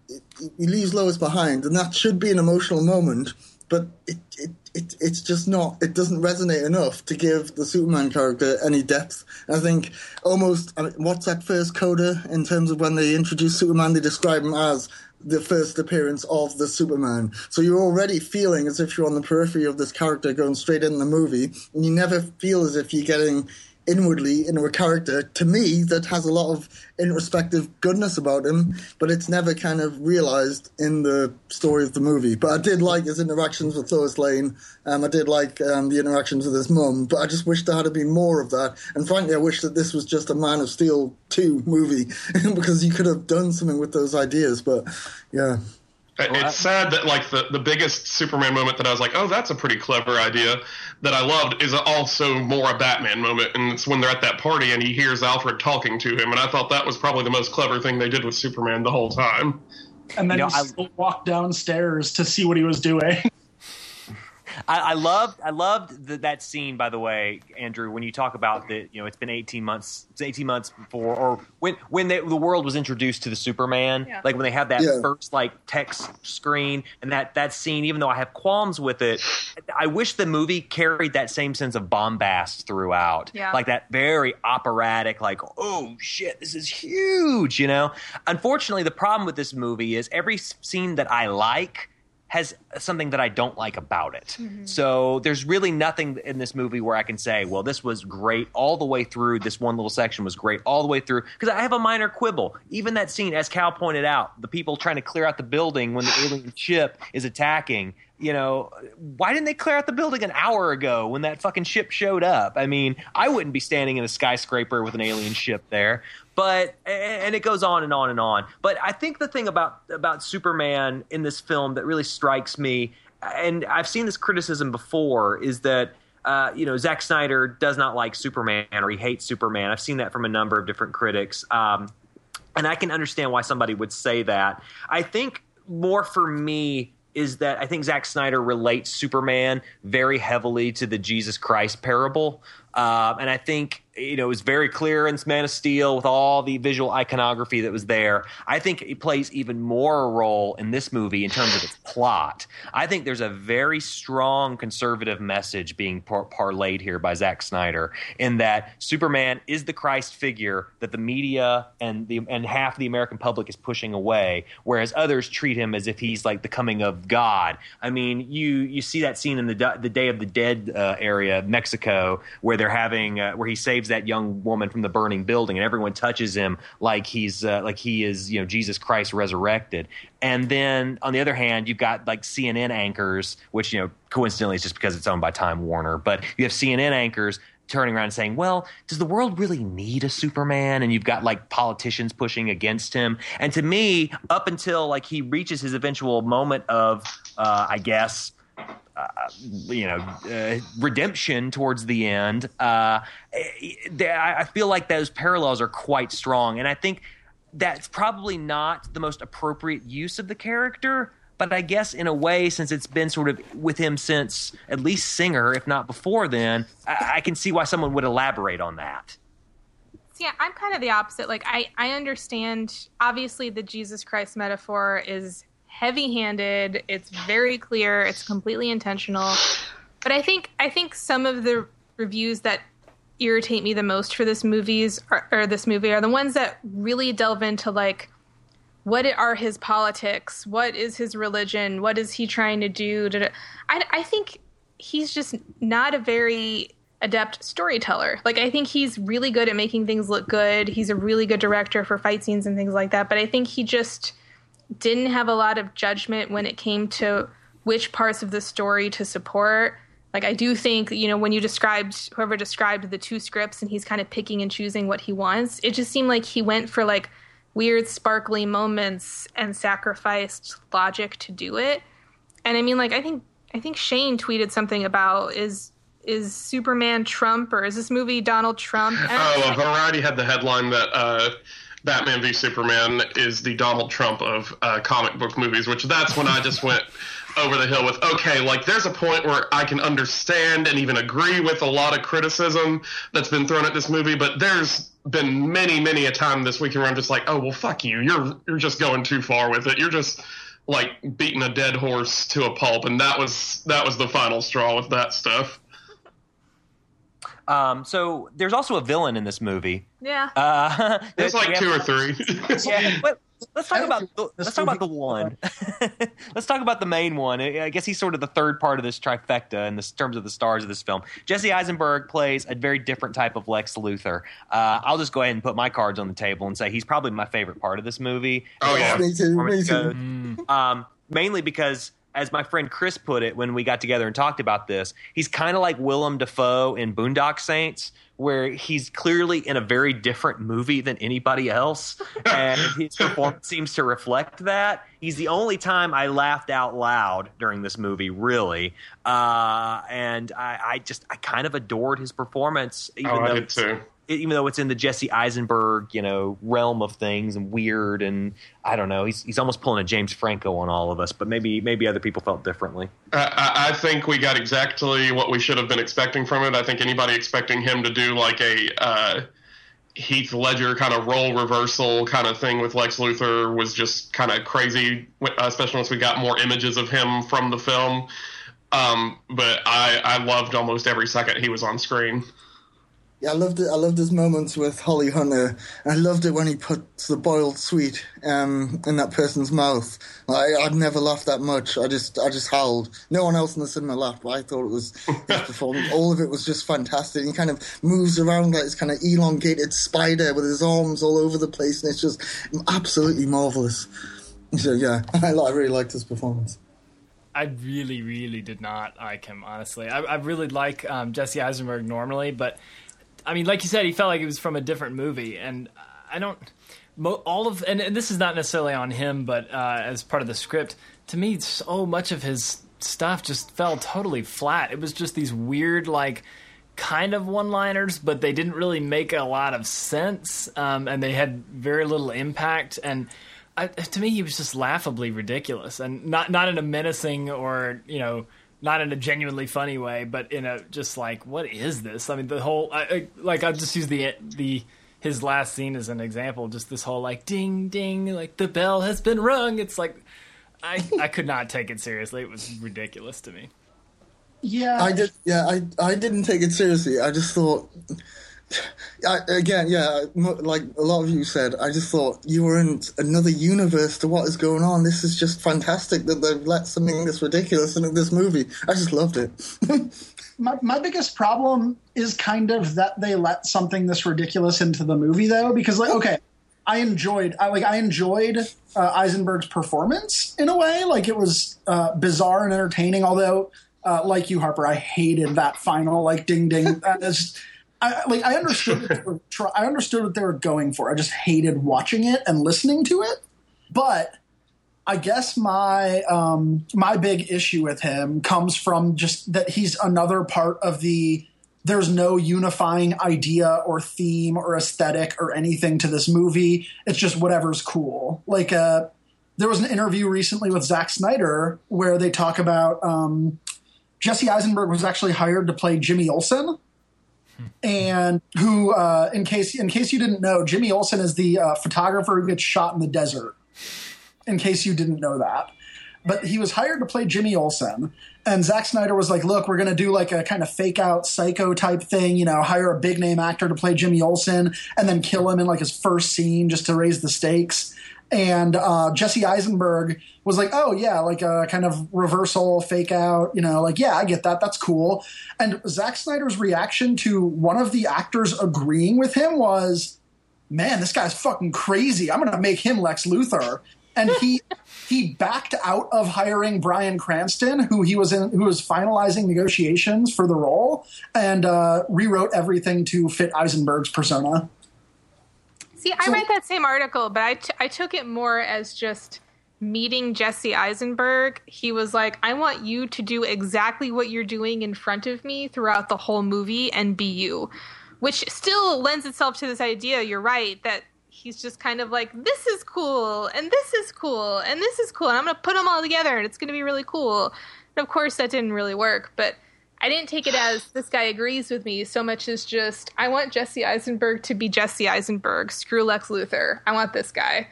F: he leaves Lois behind, and that should be an emotional moment. But it, it, it it's just not. It doesn't resonate enough to give the Superman character any depth. I think almost I mean, what's that first coda in terms of when they introduce Superman? They describe him as the first appearance of the Superman. So you're already feeling as if you're on the periphery of this character going straight in the movie, and you never feel as if you're getting inwardly a character to me that has a lot of introspective goodness about him, but it's never kind of realized in the story of the movie. But I did like his interactions with Lois Lane. Um, I did like um, the interactions with his mum, but I just wish there had been more of that. And frankly, I wish that this was just a Man of Steel 2 movie because you could have done something with those ideas. But yeah.
D: It's sad that like the, the biggest Superman moment that I was like, oh, that's a pretty clever idea that I loved is also more a Batman moment, and it's when they're at that party and he hears Alfred talking to him, and I thought that was probably the most clever thing they did with Superman the whole time.
C: And then
A: You know,
C: he
A: I-
C: still walked downstairs to see what he was doing.
A: I, I loved I loved the, that scene by the way, Andrew. When you talk about that, you know, it's been eighteen months. It's eighteen months before, or when when they, the world was introduced to the Superman.
B: Yeah.
A: Like when they have that
F: Yeah.
A: first like text screen and that that scene. Even though I have qualms with it, I wish the movie carried that same sense of bombast throughout.
B: Yeah.
A: Like that very operatic, like oh shit, this is huge. You know. Unfortunately, the problem with this movie is every scene that I like has something that I don't like about it. Mm-hmm. So there's really nothing in this movie where I can say, well, this was great all the way through. This one little section was great all the way through. Because I have a minor quibble. Even that scene, as Cal pointed out, the people trying to clear out the building when the alien ship is attacking. You know, why didn't they clear out the building an hour ago when that fucking ship showed up? I mean, I wouldn't be standing in a skyscraper with an alien ship there but and it goes on and on and on. But I think the thing about about Superman in this film that really strikes me, and I've seen this criticism before, is that. Uh, you know, Zack Snyder does not like Superman or he hates Superman. I've seen that from a number of different critics. Um, and I can understand why somebody would say that. I think more for me is that I think Zack Snyder relates Superman very heavily to the Jesus Christ parable. Um, and I think, you know, it was very clear in Man of Steel with all the visual iconography that was there. I think it plays even more a role in this movie in terms of its plot. I think there's a very strong conservative message being par- parlayed here by Zack Snyder in that Superman is the Christ figure that the media and the and half the American public is pushing away, whereas others treat him as if he's like the coming of God. I mean, you you see that scene in the the Day of the Dead uh, area, Mexico, where they're having uh, where he saves that young woman from the burning building, and everyone touches him like he's uh, like he is you know Jesus Christ resurrected. And then on the other hand, you've got like CNN anchors, which you know coincidentally is just because it's owned by Time Warner, but you have CNN anchors turning around and saying, "Well, does the world really need a Superman?" And you've got like politicians pushing against him. And to me, up until like he reaches his eventual moment of, uh, I guess, you know, uh, redemption towards the end, uh, I feel like those parallels are quite strong, and I think that's probably not the most appropriate use of the character. but I guess in a way, since it's been sort of with him since at least Singer, if not before then, I, I can see why someone would elaborate on that.
B: Yeah, I'm kind of the opposite. Like I, I understand obviously the Jesus Christ metaphor is heavy-handed, it's very clear, it's completely intentional. But I think I think some of the reviews that irritate me the most for this movies or, or this movie are the ones that really delve into like what are his politics? What is his religion? What is he trying to do? I, I think he's just not a very adept storyteller. Like I think he's really good at making things look good. He's a really good director for fight scenes and things like that, but I think he just didn't have a lot of judgment when it came to which parts of the story to support. Like I do think, you know, when you described whoever described the two scripts and he's kind of picking and choosing what he wants, it just seemed like he went for like weird sparkly moments and sacrificed logic to do it. And I mean like I think I think Shane tweeted something about is is Superman Trump or is this movie Donald Trump?
D: Oh, Variety had the headline that uh, Batman v Superman is the Donald Trump of uh, comic book movies, which that's when I just went over the hill with okay, like there's a point where I can understand and even agree with a lot of criticism that's been thrown at this movie, but there's been many, many a time this weekend where I'm just like, oh well, fuck you, you're you're just going too far with it. You're just like beating a dead horse to a pulp, and that was that was the final straw with that stuff.
A: Um, so there's also a villain in this movie.
B: Yeah.
A: Uh,
D: there's like two or three.
A: yeah, but let's talk about the, let's talk about the one. let's talk about the main one. I guess he's sort of the third part of this trifecta in this, terms of the stars of this film. Jesse Eisenberg plays a very different type of Lex Luthor. Uh, I'll just go ahead and put my cards on the table and say he's probably my favorite part of this movie.
D: Oh yeah,
F: me too. Me too.
A: Um, mainly because as my friend Chris put it when we got together and talked about this, he's kind of like Willem Dafoe in Boondock Saints, where he's clearly in a very different movie than anybody else, and his performance seems to reflect that. He's the only time I laughed out loud during this movie, really, uh, and I, I, just I kind of adored his performance.
D: Even oh, I did too
A: even though it's in the Jesse Eisenberg, you know, realm of things and weird and I don't know, he's he's almost pulling a James Franco on all of us. But maybe maybe other people felt differently.
D: I, I think we got exactly what we should have been expecting from it. I think anybody expecting him to do like a uh, Heath Ledger kind of role reversal kind of thing with Lex Luthor was just kind of crazy, especially once we got more images of him from the film. Um, but I, I loved almost every second he was on screen.
F: Yeah, I loved it. I loved his moments with Holly Hunter. I loved it when he puts the boiled sweet um, in that person's mouth. I, I'd never laughed that much. I just, I just howled. No one else in the cinema laughed, but I thought it was his performance. All of it was just fantastic. He kind of moves around like this kind of elongated spider with his arms all over the place, and it's just absolutely marvelous. So yeah, I, I really liked his performance.
E: I really, really did not like him. Honestly, I, I really like um, Jesse Eisenberg normally, but I mean, like you said, he felt like it was from a different movie, and I don't. All of and, and this is not necessarily on him, but uh, as part of the script, to me, so much of his stuff just fell totally flat. It was just these weird, like, kind of one-liners, but they didn't really make a lot of sense, um, and they had very little impact. And I, to me, he was just laughably ridiculous, and not not in a menacing or you know not in a genuinely funny way, but in a just like, what is this? I mean, the whole I, I, like I'll just use the the his last scene as an example. Just this whole like ding ding, like the bell has been rung. It's like I I could not take it seriously. It was ridiculous to me.
C: Yeah,
F: I did. Yeah, I I didn't take it seriously. I just thought I, again, yeah, like a lot of you said, I just thought you were in another universe to what is going on. This is just fantastic that they've let something this ridiculous into this movie. I just loved it.
C: my, my biggest problem is kind of that they let something this ridiculous into the movie, though, because like, okay, I enjoyed, I like, I enjoyed uh, Eisenberg's performance in a way. Like it was uh, bizarre and entertaining. Although, uh, like you, Harper, I hated that final like ding ding. I, like I understood what they were try, I understood what they were going for. I just hated watching it and listening to it. But I guess my um, my big issue with him comes from just that he's another part of the there's no unifying idea or theme or aesthetic or anything to this movie. It's just whatever's cool. Like uh there was an interview recently with Zack Snyder where they talk about um, Jesse Eisenberg was actually hired to play Jimmy Olsen. And who, uh, in case in case you didn't know, Jimmy Olsen is the uh, photographer who gets shot in the desert. In case you didn't know that, but he was hired to play Jimmy Olsen, and Zack Snyder was like, "Look, we're going to do like a kind of fake out psycho type thing, you know, hire a big name actor to play Jimmy Olsen, and then kill him in like his first scene just to raise the stakes." And uh, Jesse Eisenberg was like, "Oh yeah, like a kind of reversal, fake out, you know, like yeah, I get that, that's cool." And Zack Snyder's reaction to one of the actors agreeing with him was, "Man, this guy's fucking crazy. I'm going to make him Lex Luthor." And he he backed out of hiring Bryan Cranston, who he was in, who was finalizing negotiations for the role, and uh, rewrote everything to fit Eisenberg's persona.
B: See, I
C: So-
B: read that same article, but I, t- I took it more as just meeting Jesse Eisenberg. He was like, I want you to do exactly what you're doing in front of me throughout the whole movie and be you. Which still lends itself to this idea, you're right, that he's just kind of like, this is cool, and this is cool, and this is cool, and I'm going to put them all together, and it's going to be really cool. And of course, that didn't really work, but I didn't take it as this guy agrees with me so much as just I want Jesse Eisenberg to be Jesse Eisenberg. Screw Lex Luthor. I want this guy.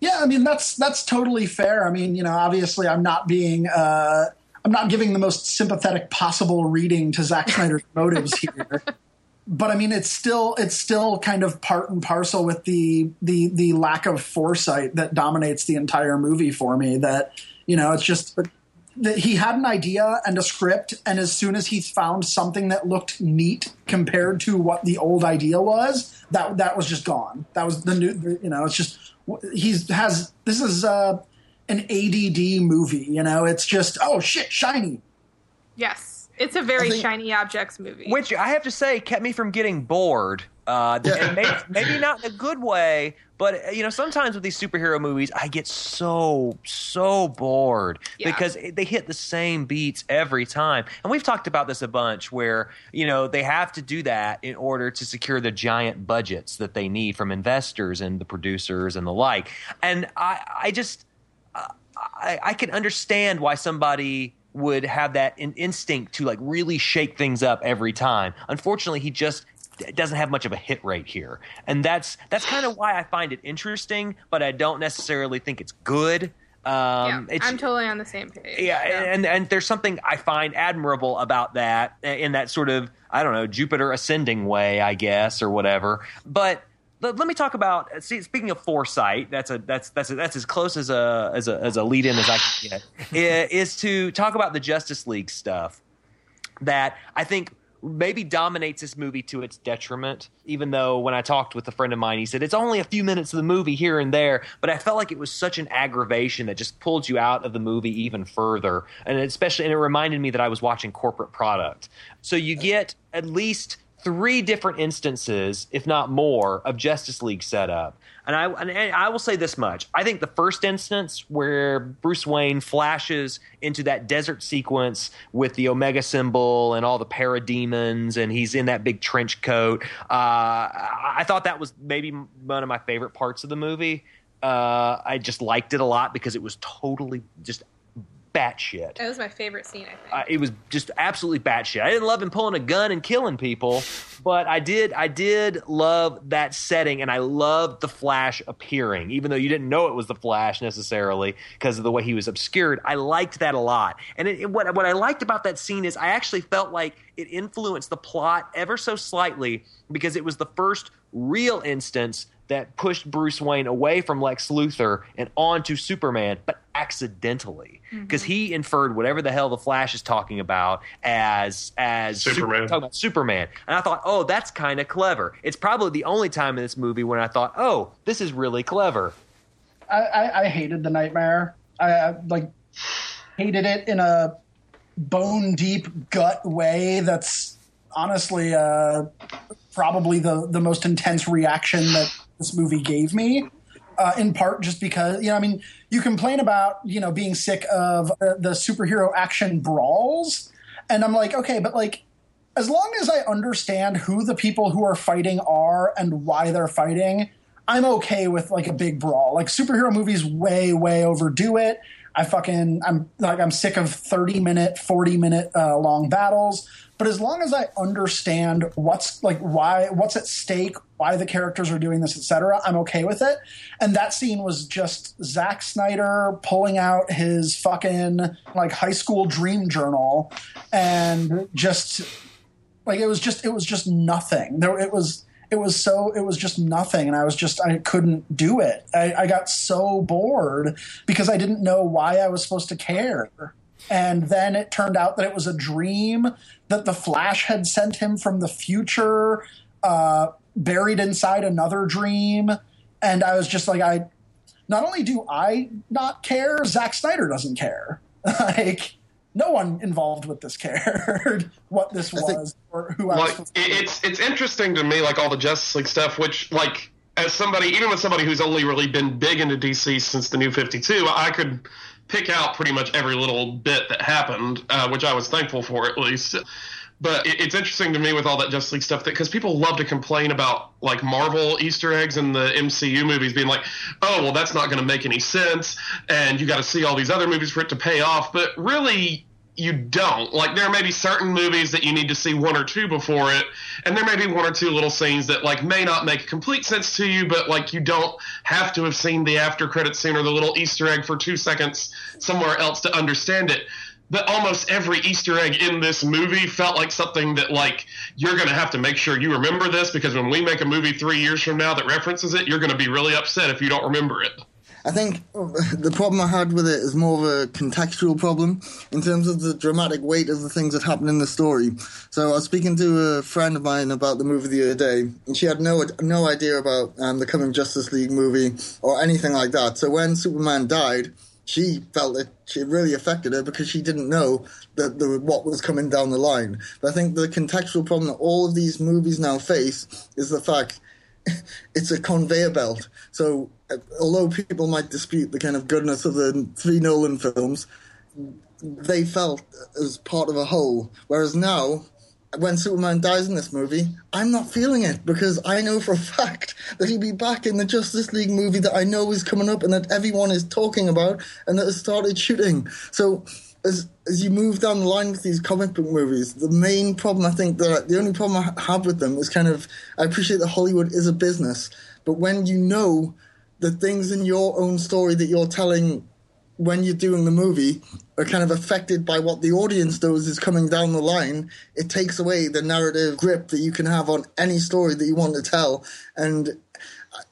C: Yeah, I mean that's that's totally fair. I mean, you know, obviously I'm not being uh, I'm not giving the most sympathetic possible reading to Zack Snyder's motives here. But I mean, it's still it's still kind of part and parcel with the the the lack of foresight that dominates the entire movie for me. That you know, it's just that he had an idea and a script, and as soon as he found something that looked neat compared to what the old idea was, that that was just gone. That was the new. You know, it's just he's has this is uh, an ADD movie. You know, it's just oh shit, shiny.
B: Yes, it's a very
F: think-
B: shiny objects movie.
A: which I have to say kept me from getting bored. Uh, and maybe, maybe not in a good way, but uh, you know, sometimes with these superhero movies, I get so so bored
B: Yeah.
A: because they hit the same beats every time. And we've talked about this a bunch, where you know they have to do that in order to secure the giant budgets that they need from investors and the producers and the like. And I, I just I, I can understand why somebody would have that in, instinct to like really shake things up every time. Unfortunately, he just doesn't have much of a hit rate here, and that's that's kind of why I find it interesting, but I don't necessarily think it's good. Um,
B: yeah, I'm totally on the same page.
A: yeah, and and there's something I find admirable about that in that sort of I don't know Jupiter ascending way, I guess, or whatever. But let, let me talk about. See, speaking of foresight, that's a that's that's a, that's as close as a as a as a lead in as I can get. is to talk about the Justice League stuff that I think maybe dominates this movie to its detriment. Even though when I talked with a friend of mine, he said it's only a few minutes of the movie here and there, but I felt like it was such an aggravation that just pulled you out of the movie even further. And especially, and it reminded me that I was watching corporate product. So you get at least three different instances, if not more, of Justice League setup. And I and I will say this much: I think the first instance where Bruce Wayne flashes into that desert sequence with the Omega symbol and all the parademons, and he's in that big trench coat. Uh, I thought that was maybe one of my favorite parts of the movie. Uh, I just liked it a lot because it was totally just batshit.
B: That was my favorite scene. I think.
A: Uh, it was just absolutely batshit. I didn't love him pulling a gun and killing people, but I did. I did love that setting, and I loved the Flash appearing, even though you didn't know it was the Flash necessarily because of the way he was obscured. I liked that a lot, and it, it- what what I liked about that scene is I actually felt like it influenced the plot ever so slightly because it was the first real instance that pushed Bruce Wayne away from Lex Luthor and onto Superman, but accidentally, because he inferred whatever the hell the Flash is talking about as as Super-
D: Superman.
A: talking about Superman, and I thought, oh, that's kind of clever. It's probably the only time in this movie when I thought, oh, this is really clever.
C: I, I, I hated the nightmare. I, I like hated it in a bone deep gut way. That's honestly uh, probably the the most intense reaction that this movie gave me. Uh, in part, just because you know, I mean, you complain about you know being sick of uh, the superhero action brawls, and I'm like, okay, but like as long as I understand who the people who are fighting are and why they're fighting, I'm okay with like a big brawl. Like superhero movies way, way overdo it. I fucking I'm like I'm sick of 30 minute, 40 minute uh, long battles. But as long as I understand what's like why what's at stake, why the characters are doing this, etc., I'm okay with it. And that scene was just Zack Snyder pulling out his fucking like high school dream journal and just like it was just it was just nothing. There it was it was so it was just nothing and i was just i couldn't do it I, I, got so bored because i didn't know why i was supposed to care and then it turned out that it was a dream that the flash had sent him from the future uh, buried inside another dream and i was just like i not only do i not care Zack snyder doesn't care like no one involved with this cared what this was think, or who I
D: like, was. It's it's interesting to me, like all the Justice League stuff, which like as somebody, even with somebody who's only really been big into DC since the New Fifty Two, I could pick out pretty much every little bit that happened, uh, which I was thankful for at least. But it, it's interesting to me with all that Justice League stuff that because people love to complain about like Marvel Easter eggs in the MCU movies being like, oh well, that's not going to make any sense, and you got to see all these other movies for it to pay off. But really, you don't. Like there may be certain movies that you need to see one or two before it, and there may be one or two little scenes that like may not make complete sense to you, but like you don't have to have seen the after credit scene or the little Easter egg for two seconds somewhere else to understand it. But almost every Easter egg in this movie felt like something that like you're gonna have to make sure you remember this because when we make a movie three years from now that references it, you're gonna be really upset if you don't remember it.
F: I think the problem I had with it is more of a contextual problem in terms of the dramatic weight of the things that happen in the story. So I was speaking to a friend of mine about the movie the other day, and she had no no idea about um, the coming Justice League movie or anything like that. So when Superman died, she felt it it really affected her because she didn't know that the, what was coming down the line. But I think the contextual problem that all of these movies now face is the fact it's a conveyor belt. So uh, although people might dispute the kind of goodness of the three Nolan films, they felt as part of a whole. Whereas now, when Superman dies in this movie, I'm not feeling it because I know for a fact that he'll be back in the Justice League movie that I know is coming up and that everyone is talking about and that has started shooting. So as as you move down the line with these comic book movies, the main problem I think that the only problem I have with them is kind of I appreciate that Hollywood is a business, but when you know the things in your own story that you're telling when you're doing the movie are kind of affected by what the audience knows is coming down the line, it takes away the narrative grip that you can have on any story that you want to tell. And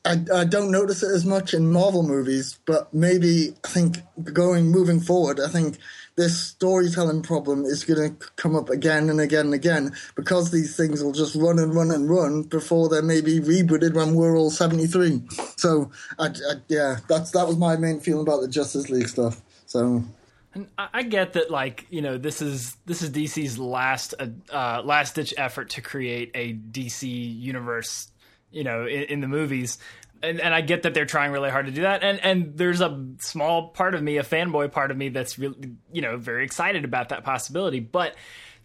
F: I, I don't notice it as much in Marvel movies, but maybe I think going moving forward, I think this storytelling problem is going to come up again and again and again because these things will just run and run and run before they're maybe rebooted when we're all 73. So, I, I, yeah, that's that was my main feeling about the Justice League stuff. So.
E: And I get that, like you know, this is this is DC's last uh, uh last ditch effort to create a DC universe, you know, in, in the movies and, and I get that they're trying really hard to do that, and and there's a small part of me, a fanboy part of me, that's really you know very excited about that possibility. But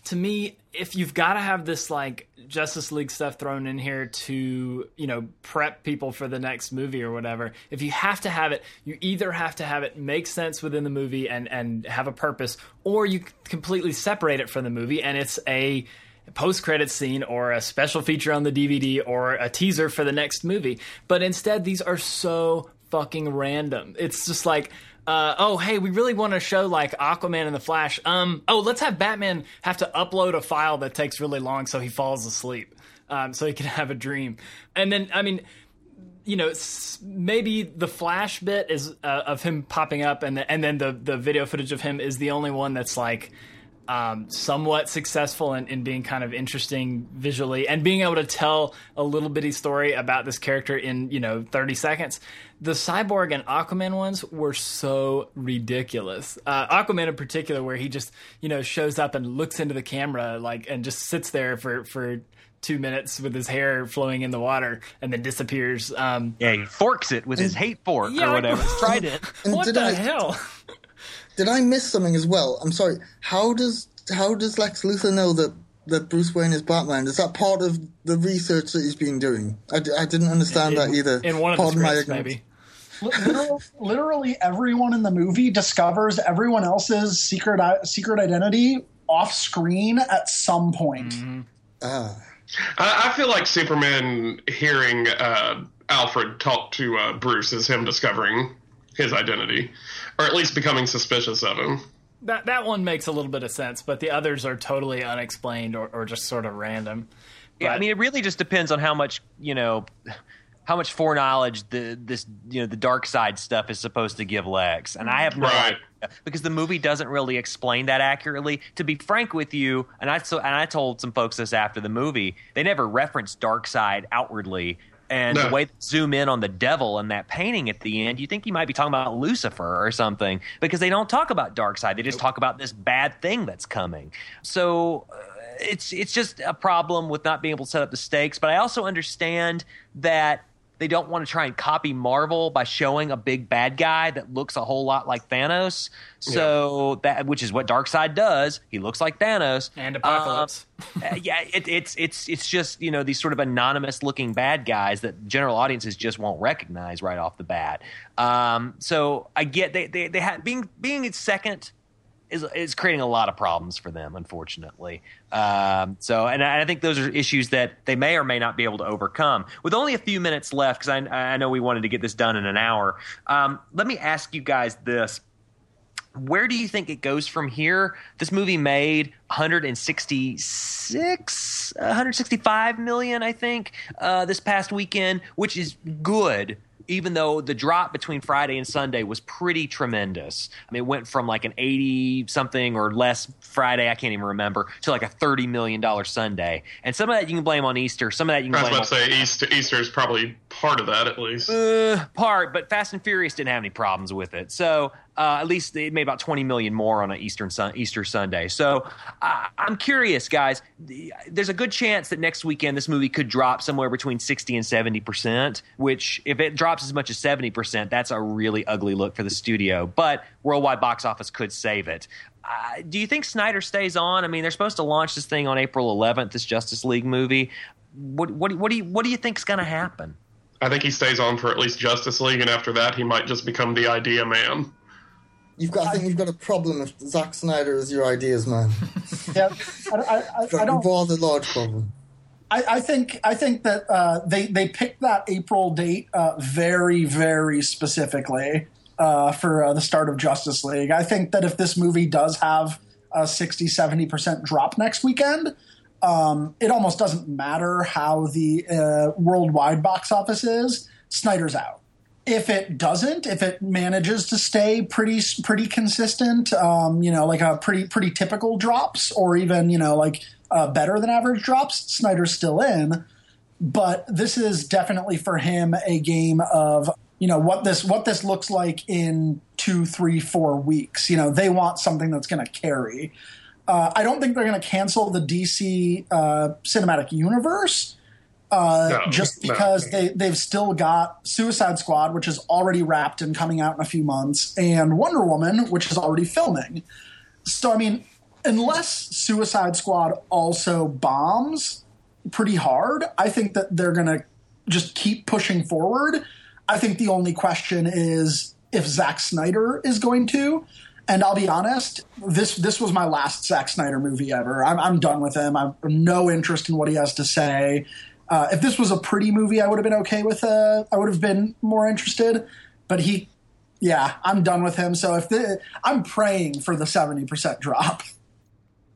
E: to me, if you've got to have this like Justice League stuff thrown in here to you know prep people for the next movie or whatever, if you have to have it, you either have to have it make sense within the movie and and have a purpose, or you completely separate it from the movie and it's a post credit scene or a special feature on the DVD or a teaser for the next movie. But instead, these are so fucking random. It's just like, uh, oh hey, we really want to show like Aquaman and the Flash. Um, oh let's have Batman have to upload a file that takes really long so he falls asleep, um, so he can have a dream. And then I mean, you know, maybe the Flash bit is uh, of him popping up, and the, and then the the video footage of him is the only one that's like um, somewhat successful in, in, being kind of interesting visually and being able to tell a little bitty story about this character in you know 30 seconds. The cyborg and aquaman ones were so ridiculous. Uh, aquaman in particular where he just you know shows up and looks into the camera like and just sits there for for two minutes with his hair flowing in the water and then disappears um,
A: yeah he forks it with his hate fork yeah, or whatever. tried it.
E: What the hell
F: did I miss something as well? I'm sorry. How does how does Lex Luthor know that that Bruce Wayne is Batman? Is that part of the research that he's been doing? I, d- I didn't understand that either.
E: In one of
F: Pardon
E: the
F: my
E: scripts,
F: ignorance.
E: maybe.
C: literally, literally everyone in the movie discovers everyone else's secret secret identity off screen at some point.
F: Ah.
D: I, I feel like Superman hearing uh, Alfred talk to uh, Bruce is him discovering his identity, or at least becoming suspicious of him.
E: That that one makes a little bit of sense, but the others are totally unexplained or, or just sort of random.
A: Yeah, I mean, it really just depends on how much you know, how much foreknowledge the this you know the Darkseid stuff is supposed to give Lex, and I have no
D: Right.
A: idea because the movie doesn't really explain that accurately. To be frank with you, and I so and I told some folks this after the movie, they never referenced Darkseid outwardly. And
D: No.
A: the way they zoom in on the devil in that painting at the end, you think you might be talking about Lucifer or something because they don't talk about Darkseid. They just talk about this bad thing that's coming. So uh, it's it's just a problem with not being able to set up the stakes. But I also understand that they don't want to try and copy Marvel by showing a big bad guy that looks a whole lot like Thanos. So that which is what Darkseid does. He looks like Thanos
E: And Apocalypse.
A: uh, yeah, it, it's it's it's just you know these sort of anonymous looking bad guys that general audiences just won't recognize right off the bat. Um, so I get they they, they have being being its second is is creating a lot of problems for them, unfortunately. Um, so, and I, I think those are issues that they may or may not be able to overcome. With only a few minutes left, because I, I know we wanted to get this done in an hour. Um, let me ask you guys this where do you think it goes from here? This movie made 166, 165 million, I think, uh, this past weekend, which is good. Even though the drop between Friday and Sunday was pretty tremendous. I mean, it went from like an 80 something or less Friday, I can't even remember, to like a $30 million Sunday. And some of that you can blame on Easter. Some of that you can
D: I was
A: blame
D: about to say Easter, Easter is probably part of that, at least.
A: uh, part, but Fast and Furious didn't have any problems with it. So uh, at least it made about twenty million more on an Eastern sun, Easter Sunday. So uh, I'm curious, guys. The- There's a good chance that next weekend this movie could drop somewhere between sixty and seventy percent. Which, if it drops as much as seventy percent, that's a really ugly look for the studio. But worldwide box office could save it. Uh, do you think Snyder stays on? I mean, they're supposed to launch this thing on April 11th. This Justice League movie. What what what do you what do you think's going to happen?
D: I think he stays on for at least Justice League, and after that, he might just become the idea man.
F: You've got, I think you've got a problem if Zack Snyder is your ideas man.
C: Yeah, I, I, I,
F: You've got
C: I
F: a
C: don't.
F: rather large problem.
C: I, I think I think that uh, they they picked that April date uh, very very specifically uh, for uh, the start of Justice League. I think that if this movie does have a 60 70 percent drop next weekend, um, it almost doesn't matter how the uh, worldwide box office is. Snyder's out. If it doesn't, if it manages to stay pretty pretty consistent, um, you know, like a pretty pretty typical drops, or even you know like uh, better than average drops, Snyder's still in. But this is definitely for him a game of you know what this what this looks like in two, three, four weeks. You know, they want something that's going to carry. Uh, I don't think they're going to cancel the DC uh, cinematic universe uh,
D: No,
C: just
D: no.
C: because they they've still got Suicide Squad, which is already wrapped and coming out in a few months, and Wonder Woman, which is already filming. So I mean, unless Suicide Squad also bombs pretty hard, I think that they're going to just keep pushing forward. I think the only question is if Zack Snyder is going to. And I'll be honest, this this was my last Zack Snyder movie ever. I'm, I'm done with him. I have no interest in what he has to say. Uh, if this was a pretty movie, I would have been okay with. Uh, I would have been more interested. But he, yeah, I'm done with him. So if the, I'm praying for the seventy percent drop.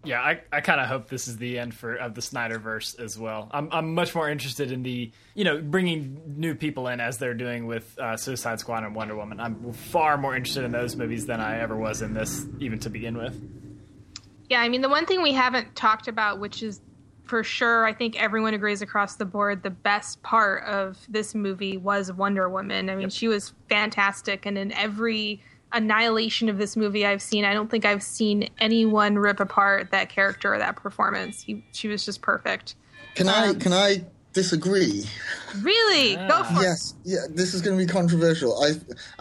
E: Yeah, I, I kind of hope this is the end for of the Snyderverse as well. I'm I'm much more interested in the you know bringing new people in as they're doing with uh, Suicide Squad and Wonder Woman. I'm far more interested in those movies than I ever was in this, even to begin with.
B: Yeah, I mean, the one thing we haven't talked about, which is for sure, I think everyone agrees across the board, the best part of this movie was Wonder Woman. I mean, she was fantastic, and in every annihilation of this movie I've seen, I don't think I've seen anyone rip apart that character or that performance. He, she was just perfect.
F: Can I
B: Um,
F: can I disagree?
B: Really, go for it.
F: Yes, yeah, this is going to be controversial. I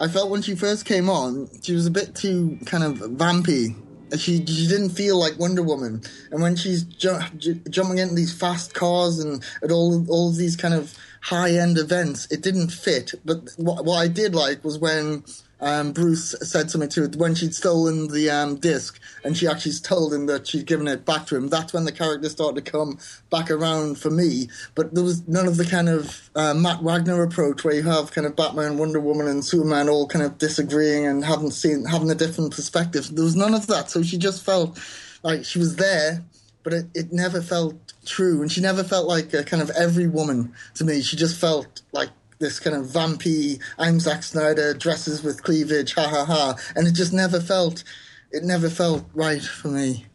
F: I felt when she first came on, she was a bit too kind of vampy she she didn't feel like Wonder Woman. And when she's ju- ju- jumping into these fast cars and at all all these kind of high end events, it didn't fit. But what, what I did like was when um, Bruce said something to her when she'd stolen the um, disc and she actually told him that she'd given it back to him. That's when the character started to come back around for me. But there was none of the kind of uh, Matt Wagner approach where you have kind of Batman, Wonder Woman, and Superman all kind of disagreeing and having seen having a different perspective. There was none of that. So she just felt like she was there, but it, it never felt true, and she never felt like a kind of every woman to me. She just felt like this kind of vampy, I'm Zack Snyder, dresses with cleavage, ha ha ha, and it just never felt, it never felt right for me.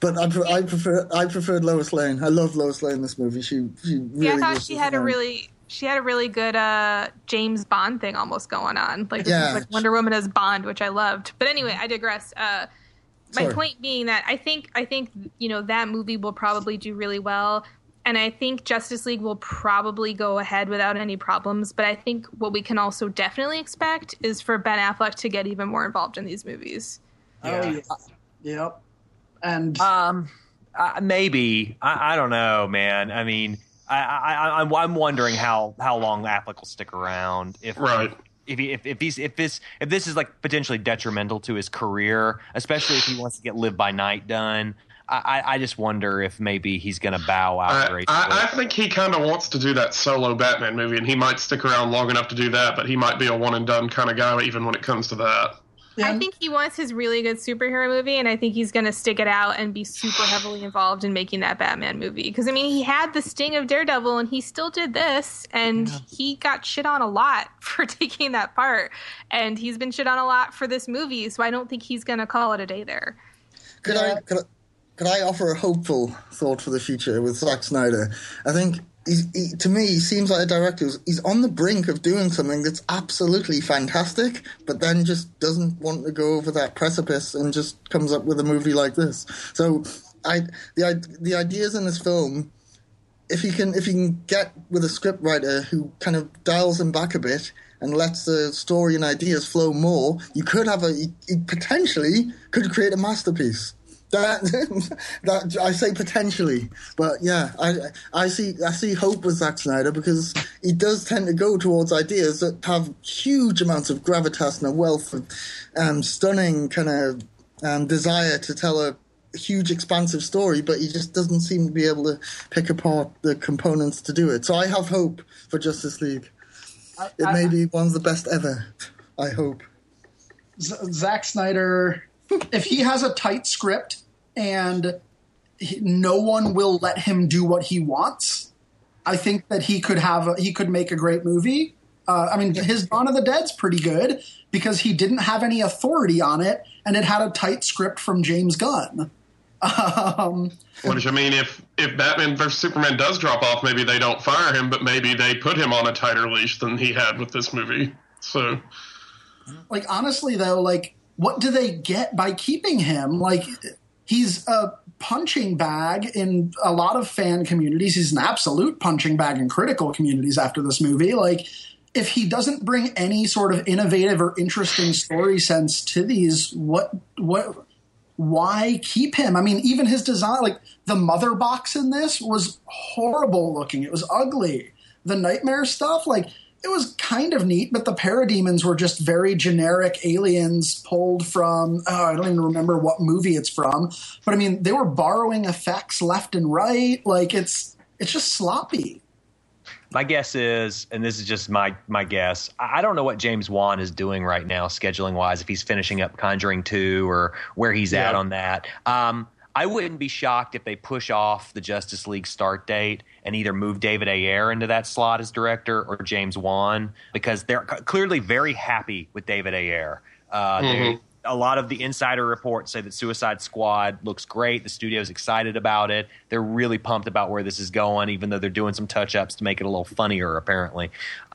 F: But I, pre- I prefer, I preferred Lois Lane. I love Lois Lane in this movie. She, she really.
B: yeah, I thought she had a really she had a really good uh James Bond thing almost going on. Like
F: Yeah.
B: like Wonder Woman as Bond, which I loved. But anyway, I digress. Uh my
F: Sorry.
B: point being that I think I think you know that movie will probably do really well. And I think Justice League will probably go ahead without any problems. But I think what we can also definitely expect is for Ben Affleck to get even more involved in these movies.
C: Oh yeah. Yep. And
A: Um, uh, maybe I, I don't know, man. I mean, I, I, I I'm- I'm wondering how how long Affleck will stick around. If
D: Right.
A: If, he, if if he's if this if this is like potentially detrimental to his career, especially if he wants to get Live by Night done, I I, I just wonder if maybe he's going to bow out
D: I. I, I think he kind of wants to do that solo Batman movie, and he might stick around long enough to do that, but he might be a one and done kind of guy even when it comes to that.
B: I think he wants his really good superhero movie, and I think he's going to stick it out and be super heavily involved in making that Batman movie. Because I mean, he had the sting of Daredevil, and he still did this, and he got shit on a lot for taking that part, and he's been shit on a lot for this movie. So I don't think he's going to call it a day there.
F: Could I could I, could I offer a hopeful thought for the future with Zack Snyder? I think he, to me, he seems like a director who's he's on the brink of doing something that's absolutely fantastic, but then just doesn't want to go over that precipice and just comes up with a movie like this. So, I the the ideas in this film. If he can, if he can get with a scriptwriter who kind of dials him back a bit and lets the story and ideas flow more, you could have a, potentially could create a masterpiece. That, that I say potentially, but yeah, I I see I see hope with Zack Snyder because he does tend to go towards ideas that have huge amounts of gravitas and a wealth of um, stunning kind of um, desire to tell a huge expansive story, but he just doesn't seem to be able to pick apart the components to do it. So I have hope for Justice League. It may be one of the best ever. I hope.
C: Z- Zack Snyder, if he has a tight script and he, no one will let him do what he wants, I think that he could have a, he could make a great movie. Uh, I mean, his Dawn of the Dead's pretty good because he didn't have any authority on it, and it had a tight script from James Gunn. Um,
D: Which I mean, if if Batman versus Superman does drop off, maybe they don't fire him, but maybe they put him on a tighter leash than he had with this movie. So
C: like honestly though like what do they get by keeping him like he's a punching bag in a lot of fan communities. He's an absolute punching bag in critical communities after this movie. Like if he doesn't bring any sort of innovative or interesting story sense to these what what why keep him? I mean even his design like the mother box in this was horrible looking. It was ugly. The nightmare stuff like it was kind of neat, but the parademons were just very generic aliens pulled from, oh, I don't even remember what movie it's from. But I mean, they were borrowing effects left and right. Like it's, it's just sloppy.
A: My guess is, and this is just my my guess. I don't know what James Wan is doing right now, scheduling wise. If he's finishing up Conjuring two or where he's at on that. Um, I wouldn't be shocked if they push off the Justice League start date and either move David Ayer into that slot as director or James Wan because they're clearly very happy with David Ayer. Uh, they- a lot of the insider reports say that Suicide Squad looks great. The studio's excited about it. They're really pumped about where this is going, even though they're doing some touch ups to make it a little funnier, apparently.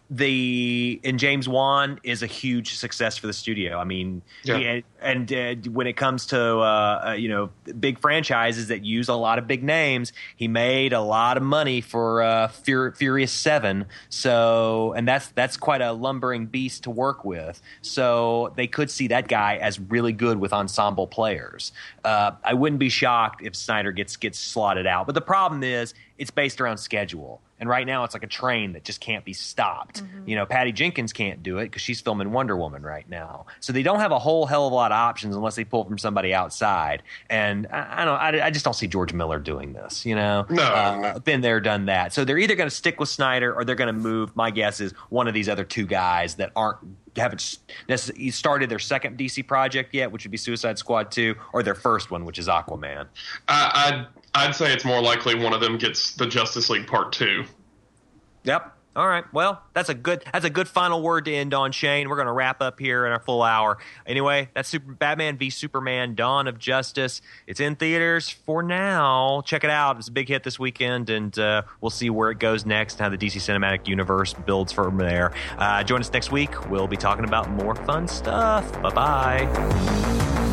A: The and James Wan is a huge success for the studio. I mean,
D: Yeah.
A: he- and uh, when it comes to uh, uh, you know big franchises that use a lot of big names, he made a lot of money for uh, Fur- Furious Seven. So, and that's that's quite a lumbering beast to work with. So they could see that guy as really good with ensemble players. Uh, I wouldn't be shocked if Snyder gets gets slotted out. But the problem is it's based around schedule. And right now, it's like a train that just can't be stopped. You know, Patty Jenkins can't do it because she's filming Wonder Woman right now. So they don't have a whole hell of a lot of options unless they pull from somebody outside. And I, I don't, I, I just don't see George Miller doing this. You know,
D: No,
A: Uh,
D: no.
A: been there, done that. So they're either going to stick with Snyder or they're going to move. My guess is one of these other two guys that aren't haven't started their second DC project yet, which would be Suicide Squad two, or their first one, which is Aquaman.
D: I, I'd I'd say it's more likely one of them gets the Justice League Part Two.
A: Yep. All right. Well, that's a good that's a good final word to end on, Shane. We're going to wrap up here in our full hour. Anyway, that's Super Batman v Superman: Dawn of Justice. It's in theaters for now. Check it out. It's a big hit this weekend, and uh, we'll see where it goes next. and How the DC Cinematic Universe builds from there. Uh, join us next week. We'll be talking about more fun stuff. Bye bye.